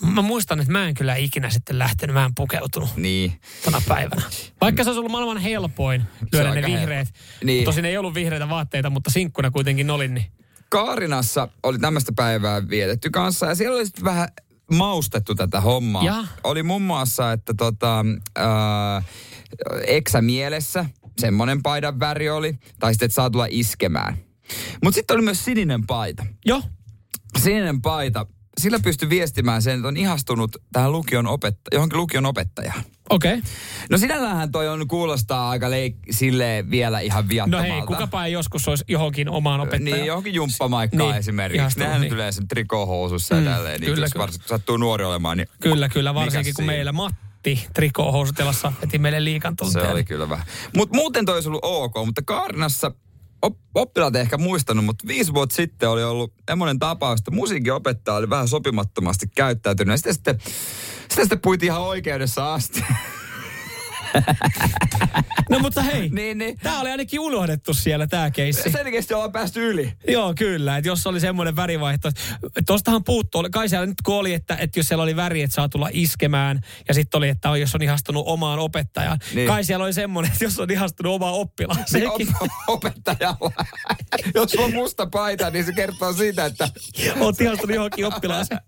mä muistan, että mä en kyllä ikinä sitten lähtenyt, mä en pukeutunut Niin. tänä päivänä. Vaikka se olisi ollut maailman helpoin lyödä ne vihreät. Niin. Tosin ei ollut vihreitä vaatteita, mutta sinkkuna kuitenkin oli, niin Kaarinassa oli tämmöistä päivää vietetty kanssa ja siellä oli sitten vähän maustettu tätä hommaa. Jaa. Oli muun muassa, että tota, ää, eksä mielessä, semmoinen paidan väri oli, tai sitten, että saa tulla iskemään. Mutta sitten oli myös sininen paita. Joo. Sininen paita, sillä pystyi viestimään sen, että on ihastunut tähän lukion opetta- johonkin lukion opettajaan. Okei. Okay. No sinällähän toi on, kuulostaa aika leik- silleen vielä ihan No viattomalta. hei, kukapa ei joskus olisi johonkin omaan opettajaan. Niin, johonkin jumppamaikkaan Niin, esimerkiksi. Nehän niin. yleensä trikohousussa ja Mm, tälleen. Niin kyllä, jos kyllä. varsinkin kun sattuu nuori olemaan, niin Kyllä, kyllä, varsinkin kun siinä? meillä Matti trikoohousutelassa veti meille liikan se oli kyllä vähän. Mutta muuten toi olisi ollut ok, mutta Kaarinassa op, oppilaat ei ehkä muistanut, mutta viisi vuotta sitten oli ollut semmoinen tapaus, että musiikin opettaja oli vähän sopimattomasti käyttäytynyt. Ja sitten, sitten, sitten, sitten puitiin ihan oikeudessa asti. No mutta hei, niin, niin. tää oli ainakin unohdettu siellä tää keissi. Selkeästi ollaan päästy yli. Joo, kyllä. Että jos oli semmoinen värivaihto. Tostahan puuttuu, kai siellä nyt kun oli, että, että jos siellä oli väri, että saa tulla iskemään. Ja sitten oli, että jos on ihastunut omaan opettajaan. Niin. Niin. Kai siellä oli semmoinen, että jos on ihastunut omaan oppilaan. Se op, opettajalla. Jos on musta paita, niin se kertoo siitä, että Oot ihastunut johonkin oppilaaseen.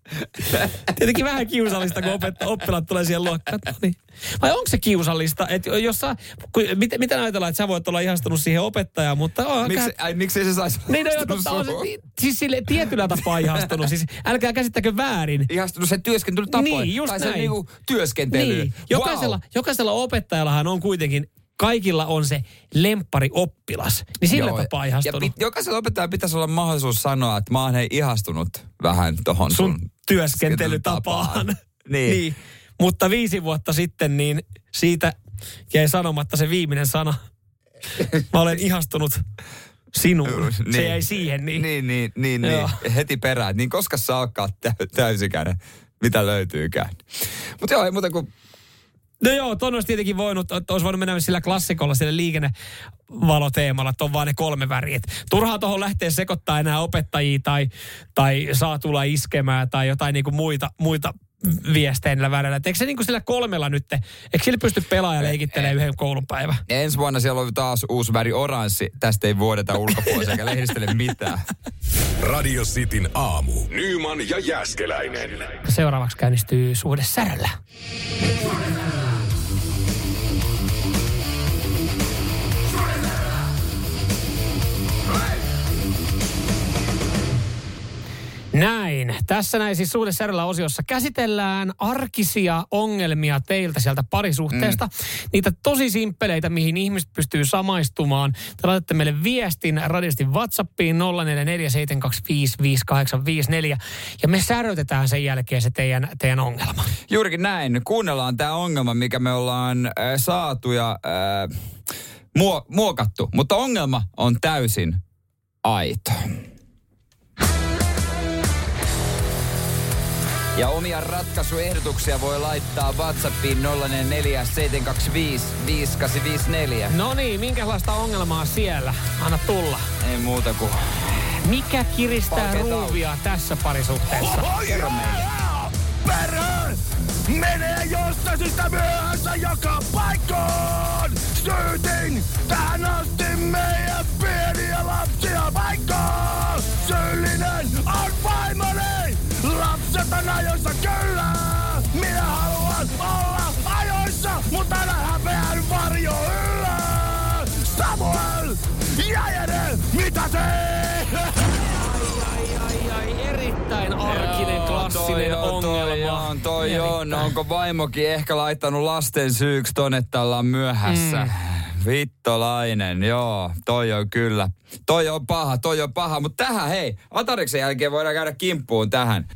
Tietenkin vähän kiusallista, kun opetta, oppilaat tulee siihen luokkaan. No niin. Vai onko se kiusallista, että jos sä, kun, miten, miten ajatellaan, että sä voit olla ihastunut siihen opettajaan, mutta on, miksi, ai, miksi se saisi Niin, no totta, on se, siis sille tietyllä tapaa ihastunut. Siis älkää käsittäkö väärin. Ihastunut sen työskentelytapoihin. Niin, just tai näin. sen niinku työskentelyyn. Niin. Jokaisella, Wow. jokaisella opettajallahan on kuitenkin, kaikilla on se lemppari oppilas. Niin sillä Joo, tapaa Ja ihastunut. pit, jokaisella opettajalla pitäisi olla mahdollisuus sanoa, että mä oon hei ihastunut vähän tohon sun, sun työskentelytapaan. Niin. niin. Mutta viisi vuotta sitten, niin siitä jäi sanomatta se viimeinen sana. Mä olen ihastunut sinuun. Se Niin. jäi siihen. Niin. Niin, niin, niin, niin. heti perään. Niin koska sä tä- täysikäinen, mitä löytyykään. Mutta joo, ei muuta kuin No joo, ton olisi tietenkin voinut, että olisi voinut mennä sillä klassikolla, sillä liikennevaloteemalla, että on vaan ne kolme väriä. Turhaa tuohon lähteä sekoittaa enää opettajia tai, tai saa tulla iskemään tai jotain niinku muita, muita viesteillä välillä. Et eikö se niin kuin sillä kolmella nyt, eikö sillä pysty pelaaja leikittelemään yhden koulupäivän? Ensi vuonna siellä on taas uusi väri oranssi. Tästä ei vuodeta ulkopuolella eikä lehdistele mitään. Radio Cityn aamu. Nyman ja Jäskeläinen. Seuraavaksi käynnistyy suhde säröllä. Näin. Tässä näin siis Suhde Säröllä osiossa käsitellään arkisia ongelmia teiltä sieltä parisuhteesta. Mm. Niitä tosi simppeleitä, mihin ihmiset pystyy samaistumaan. Te laitatte meille viestin radistin WhatsAppiin 0447255854 ja me särötetään sen jälkeen se teidän, teidän ongelma. Juurikin näin. Kuunnellaan tämä ongelma, mikä me ollaan äh, saatu ja äh, muo- muokattu. Mutta ongelma on täysin aito. Ja omia ratkaisuehdotuksia voi laittaa WhatsAppiin 0447255854. No niin, minkälaista ongelmaa siellä? Anna tulla. Ei muuta kuin... Mikä kiristää Paketaan. ruuvia tässä parisuhteessa? Kerro meille. Perhe menee jostain syystä myöhässä joka paikkaan. Syytin tähän asti meidän pieniä lapsia paikkaan. Syyllinen on vaimoni. On ajoissa kyllä. Minä haluan olla ajoissa, mutta älä häpeän varjo yllä. Samuel ja Jere, mitä teet? Ai, ai, erittäin arkinen, Joo, klassinen toi on, ongelma. Toi on, toi on. Onko vaimokin ehkä laittanut lasten syyksi tonne, että ollaan myöhässä? Mm. Vittolainen, joo, toi on kyllä. Toi on paha, toi on paha. Mutta tähän, hei, Atariksen jälkeen voidaan käydä kimppuun tähän.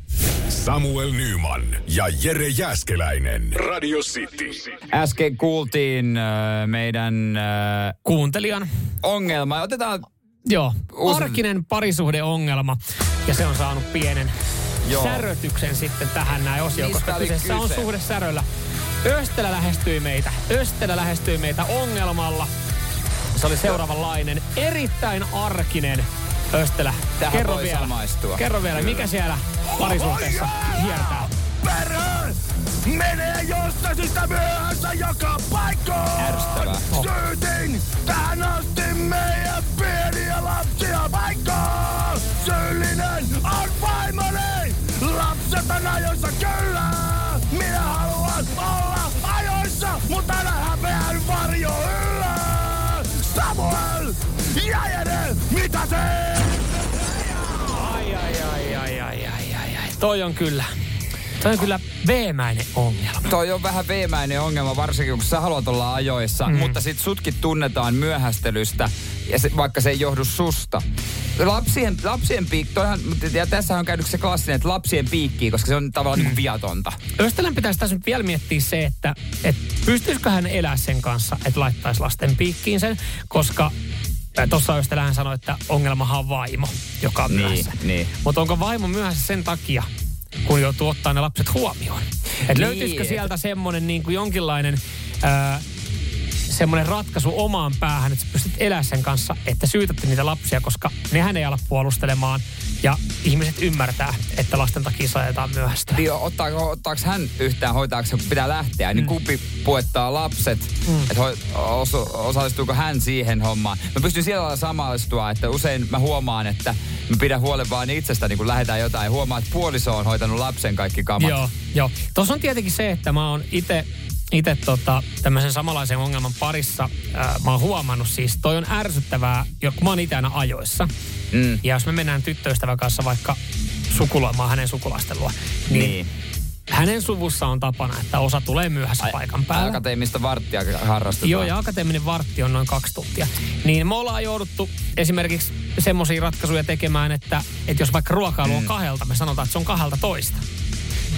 Samuel Nyman ja Jere Jäskeläinen. Radio City. Äsken kuultiin äh, meidän... Äh, Kuuntelijan. Ongelma. Otetaan Joo, Uusi- arkinen parisuhdeongelma. Ja se on saanut pienen Joo. särötyksen sitten tähän näin osioon, Mistä koska kyseessä on kyse? suhde säröllä. Östelä lähestyi meitä. Östelä lähestyi meitä ongelmalla. Se oli seuraavanlainen. Erittäin arkinen Östelä. Tähän Kerro voi vielä. samaistua. Kerro vielä, Kyllä. mikä siellä parisuhteessa hiertää? Perhe menee jostain syystä myöhässä joka paikkaan. Ärsyttävää. Oh. Syytin tähän asti meidän pieniä Toi on kyllä, toi on kyllä veemäinen ongelma. Toi on vähän veemäinen ongelma, varsinkin kun sä haluat olla ajoissa, mm. mutta sit sutkin tunnetaan myöhästelystä, ja se, vaikka se ei johdu susta. Lapsien, lapsien piikki, toihan, ja tässä on käynyt se klassinen, että lapsien piikki, koska se on tavallaan mm. niin viatonta. Östelän pitäisi tässä nyt vielä miettiä se, että, että pystyisikö hän elää sen kanssa, että laittaisi lasten piikkiin sen, koska tuossa Östelä sanoi, että ongelmahan on vaimo, joka on Niin, myöhässä. niin. Mutta onko vaimo myöhässä sen takia, kun joutuu ottaa ne lapset huomioon? Et Niin, löytyisikö sieltä semmoinen niin kuin jonkinlainen... Ää, semmoinen ratkaisu omaan päähän, että sä pystyt elää sen kanssa, että syytätte niitä lapsia, koska nehän ei ala puolustelemaan ja ihmiset ymmärtää, että lasten takia saatetaan myöhästä. Niin, ottaako, ottaako hän yhtään hoitaakseen, kun pitää lähteä, niin kumpi puettaa lapset, Mm. että osu, osallistuuko hän siihen hommaan. Mä pystyn sillä lailla samaistua, että usein mä huomaan, että mä pidän huolen vaan itsestäni, kun lähdetään jotain. Ja huomaan, että puoliso on hoitanut lapsen kaikki kamat. Joo, joo. Tuossa on tietenkin se, että mä oon itse itse tota, tämmöisen samanlaisen ongelman parissa, ää, mä oon huomannut siis, toi on ärsyttävää, jo, kun mä oon itse aina ajoissa. Mm. Ja jos me mennään tyttöystävän kanssa vaikka sukuloimaan hänen sukulaisten luo, niin, Niin. hänen suvussa on tapana, että osa tulee myöhässä Ai, paikan päällä. Akateemista varttia harrastetaan. Joo, ja akateeminen vartti on noin kaksi tuntia. Niin me ollaan jouduttu esimerkiksi semmoisia ratkaisuja tekemään, että, että jos vaikka ruokailu on Mm. kahdelta, me sanotaan, että se on kahdelta toista.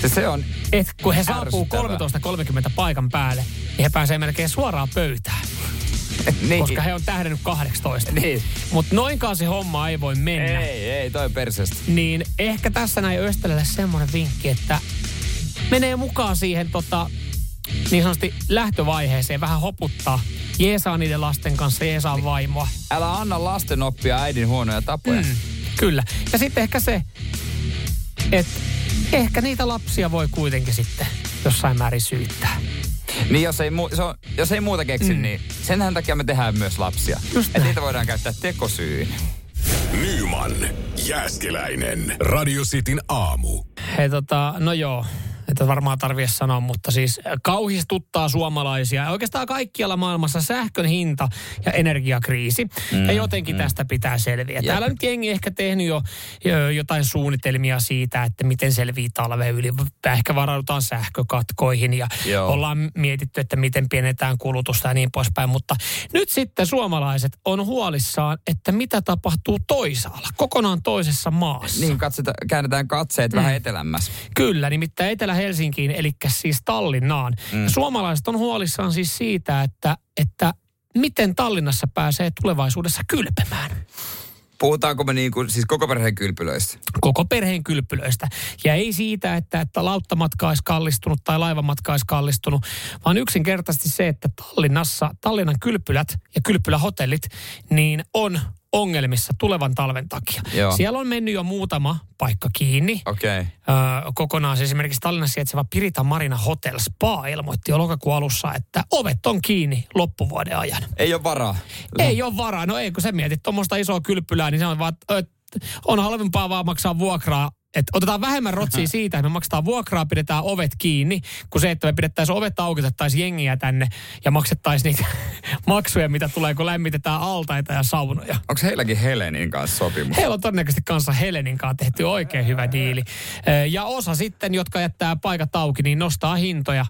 Se, se on Et kun he saapuu Ärsyttävää. 13.30 paikan päälle, niin he pääsee melkein suoraan pöytään. niin. Koska he on tähdennyt 18. Niin. Mutta noinkaan se homma ei voi mennä. Ei, ei, toi perseestä. Niin ehkä tässä näin Östelälle semmoinen vinkki, että menee mukaan siihen tota, niin sanotusti lähtövaiheeseen, vähän hoputtaa. Jeesaa niiden lasten kanssa, jeesaa vaimoa. Älä anna lasten oppia äidin huonoja tapoja. Mm, kyllä. Ja sitten ehkä se, että ehkä niitä lapsia voi kuitenkin sitten jossain määrin syyttää. Niin jos ei, mu- se on, jos ei muuta keksi, mm. niin senhän takia me tehdään myös lapsia. Just Et niitä voidaan käyttää tekosyyn. Nyman, Jääskeläinen. Radio Cityn aamu. Hei tota, no joo, että varmaan tarvitse sanoa, mutta siis kauhistuttaa suomalaisia. Ja oikeastaan kaikkialla maailmassa sähkön hinta ja energiakriisi. Mm, ja jotenkin mm. tästä pitää selviä. Täällä nyt jengi ehkä tehnyt jo, jo jotain suunnitelmia siitä, että miten selvii talve yli. Ehkä varaudutaan sähkökatkoihin ja Joo. ollaan mietitty, että miten pienetään kulutusta ja niin poispäin. Mutta nyt sitten suomalaiset on huolissaan, että mitä tapahtuu toisaalla, kokonaan toisessa maassa. Niin, katsota, käännetään katseet mm. vähän etelämmäs. Kyllä, nimittäin Etelä-Helsinkiin, eli siis Tallinnaan. Mm. Suomalaiset on huolissaan siis siitä, että, että miten Tallinnassa pääsee tulevaisuudessa kylpemään. Puhutaanko me niin kuin, siis koko perheen kylpylöistä? Koko perheen kylpylöistä. Ja ei siitä, että, että lauttamatka olisi kallistunut tai laivamatka olisi kallistunut, vaan yksinkertaisesti se, että Tallinnassa, Tallinnan kylpylät ja kylpylähotellit, niin on ongelmissa tulevan talven takia. Joo. Siellä on mennyt jo muutama paikka kiinni. Okay. Öö, kokonaan siis esimerkiksi Tallinnassa sijaitseva Pirita Marina Hotel Spa ilmoitti jo lokakuun alussa, että ovet on kiinni loppuvuoden ajan. Ei ole varaa. Ei ole varaa. No ei, kun sä mietit tuommoista isoa kylpylää, niin se on vaan, että on halvempaa vaan maksaa vuokraa että otetaan vähemmän rotsia siitä, että me maksetaan vuokraa, pidetään ovet kiinni, kuin se, että me pidettäisiin ovet auki, otettaisiin jengiä tänne ja maksettaisiin niitä maksuja, mitä tulee, kun lämmitetään altaita ja saunoja. Onko heilläkin Helenin kanssa sopimus? Heillä on todennäköisesti kanssa Helenin kanssa tehty oikein hyvä diili. Ja osa sitten, jotka jättää paikat auki, niin nostaa hintoja.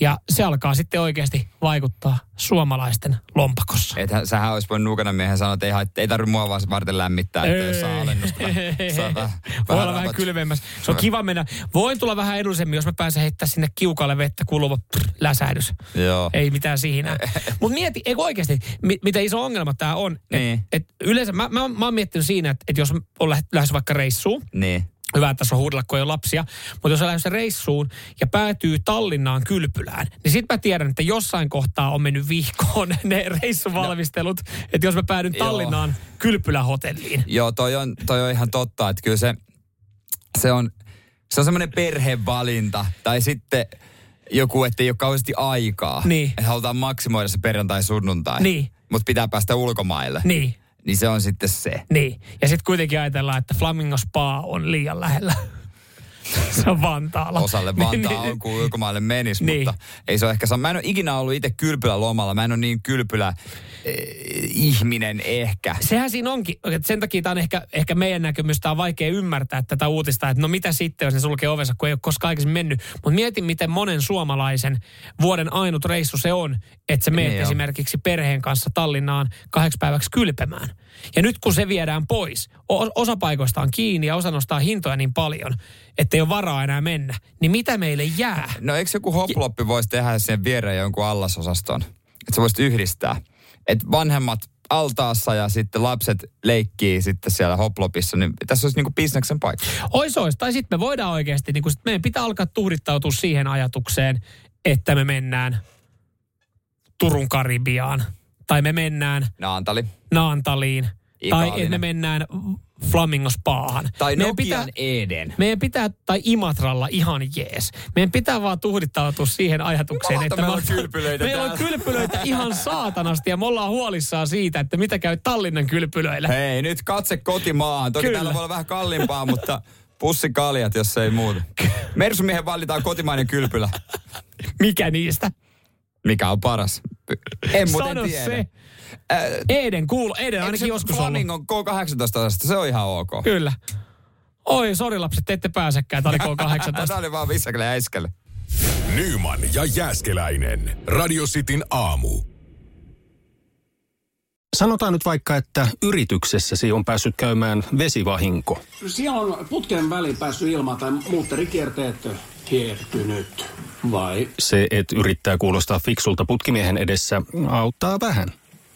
Ja se alkaa sitten oikeasti vaikuttaa suomalaisten lompakossa. Ethän, sähän olisi voinut nuukana miehen sanoa, että ei, ei tarvitse mua vaan varten lämmittää, että jos saa alennusta. Saa vähän- Voi olla vähän kylmemmässä. Se on kiva mennä. Voin tulla vähän edullisemmin, jos mä pääsen heittää sinne kiukalle vettä kuluva prr, läsähdys. Joo. Ei mitään siinä. Mutta mieti, eikö oikeasti, mi- mitä iso ongelma tämä on. Et, Niin. et yleensä, mä, mä, oon- mä oon miettinyt siinä, että et jos on lähe- lähes vaikka reissuun, Niin. Hyvä, että tässä on huudella, kun ei ole lapsia. Mutta jos on lähdössä reissuun ja päätyy Tallinnaan kylpylään, niin sitten mä tiedän, että jossain kohtaa on mennyt vihkoon ne reissuvalmistelut. Että jos mä päädyn Joo. Tallinnaan kylpylähotelliin. Joo, toi on, toi on ihan totta, että kyllä se, se on, se on semmoinen perhevalinta. Tai sitten joku, että ei ole kauheasti aikaa. Niin. Että halutaan maksimoida se perjantai-sunnuntai. Niin. Mutta pitää päästä ulkomaille. Niin. Niin se on sitten se. Niin. Ja sitten kuitenkin ajatellaan, että Flamingo Spa on liian lähellä. Se on Vantaalla. Osalle Vantaa Niin, on, kun ulkomaille menisi, Niin. mutta ei se ole ehkä sama. Mä en ole ikinä ollut itse kylpylä lomalla. Mä en ole niin kylpylä eh, ihminen ehkä. Sehän siinä onkin, sen takia tämä on ehkä, ehkä meidän näkemystä on vaikea ymmärtää tätä uutista, että no mitä sitten, jos ne sulkee ovensa, kun ei ole koskaan aikaisemmin mennyt. Mutta mietin, miten monen suomalaisen vuoden ainut reissu se on, että sä meet Niin esimerkiksi perheen kanssa Tallinnaan kahdeksi päiväksi kylpemään. Ja nyt kun se viedään pois, osa paikoista on kiinni ja osa nostaa hintoja niin paljon, että ei ole varaa enää mennä, niin mitä meille jää? No eikö joku hoploppi voisi tehdä sen viereen jonkun allasosaston? Että sä voisit yhdistää. Että vanhemmat altaassa ja sitten lapset leikkii sitten siellä hoplopissa, niin tässä olisi niinku bisneksen paikka. Ois ois. Tai sitten me voidaan oikeasti, niin sit meidän pitää alkaa tuhdittautua siihen ajatukseen, että me mennään Turun Karibiaan. Tai me mennään Naantali. Naantaliin. Tai Itaalinen. että me mennään Flamingo Spaahan. Tai meidän Nokian pitää, Eden. meidän pitää, tai Imatralla ihan jees. Meidän pitää vaan tuhdittautua siihen ajatukseen, Kohta että meillä me on kylpylöitä meillä on kylpylöitä ihan saatanasti ja me ollaan huolissaan siitä, että mitä käy Tallinnan kylpylöillä. Hei, nyt katse kotimaahan. Toki Kyllä. täällä voi olla vähän kalliimpaa, mutta pussikaljat, jos ei muuta. Mersumiehen valitaan kotimainen kylpylä. Mikä niistä? Mikä on paras? En muuten Sano tiedä. se. Äh, Eden kuulu, Eden ainakin joskus. Flamingon K18 se on ihan ok. Kyllä. Oi, sori lapset, te ette pääsekään. Tämä oli K18. Tämä oli vaan Vissakelle ja Äiskelle. Nyman ja Jääskeläinen. Radio Cityn aamu. Sanotaan nyt vaikka, että yrityksessäsi on päässyt käymään vesivahinko. Siellä on putken väliin päässyt ilmaan tai muutterikierteet hiertynyt. Vai? Se, että yrittää kuulostaa fiksulta putkimiehen edessä, auttaa vähän.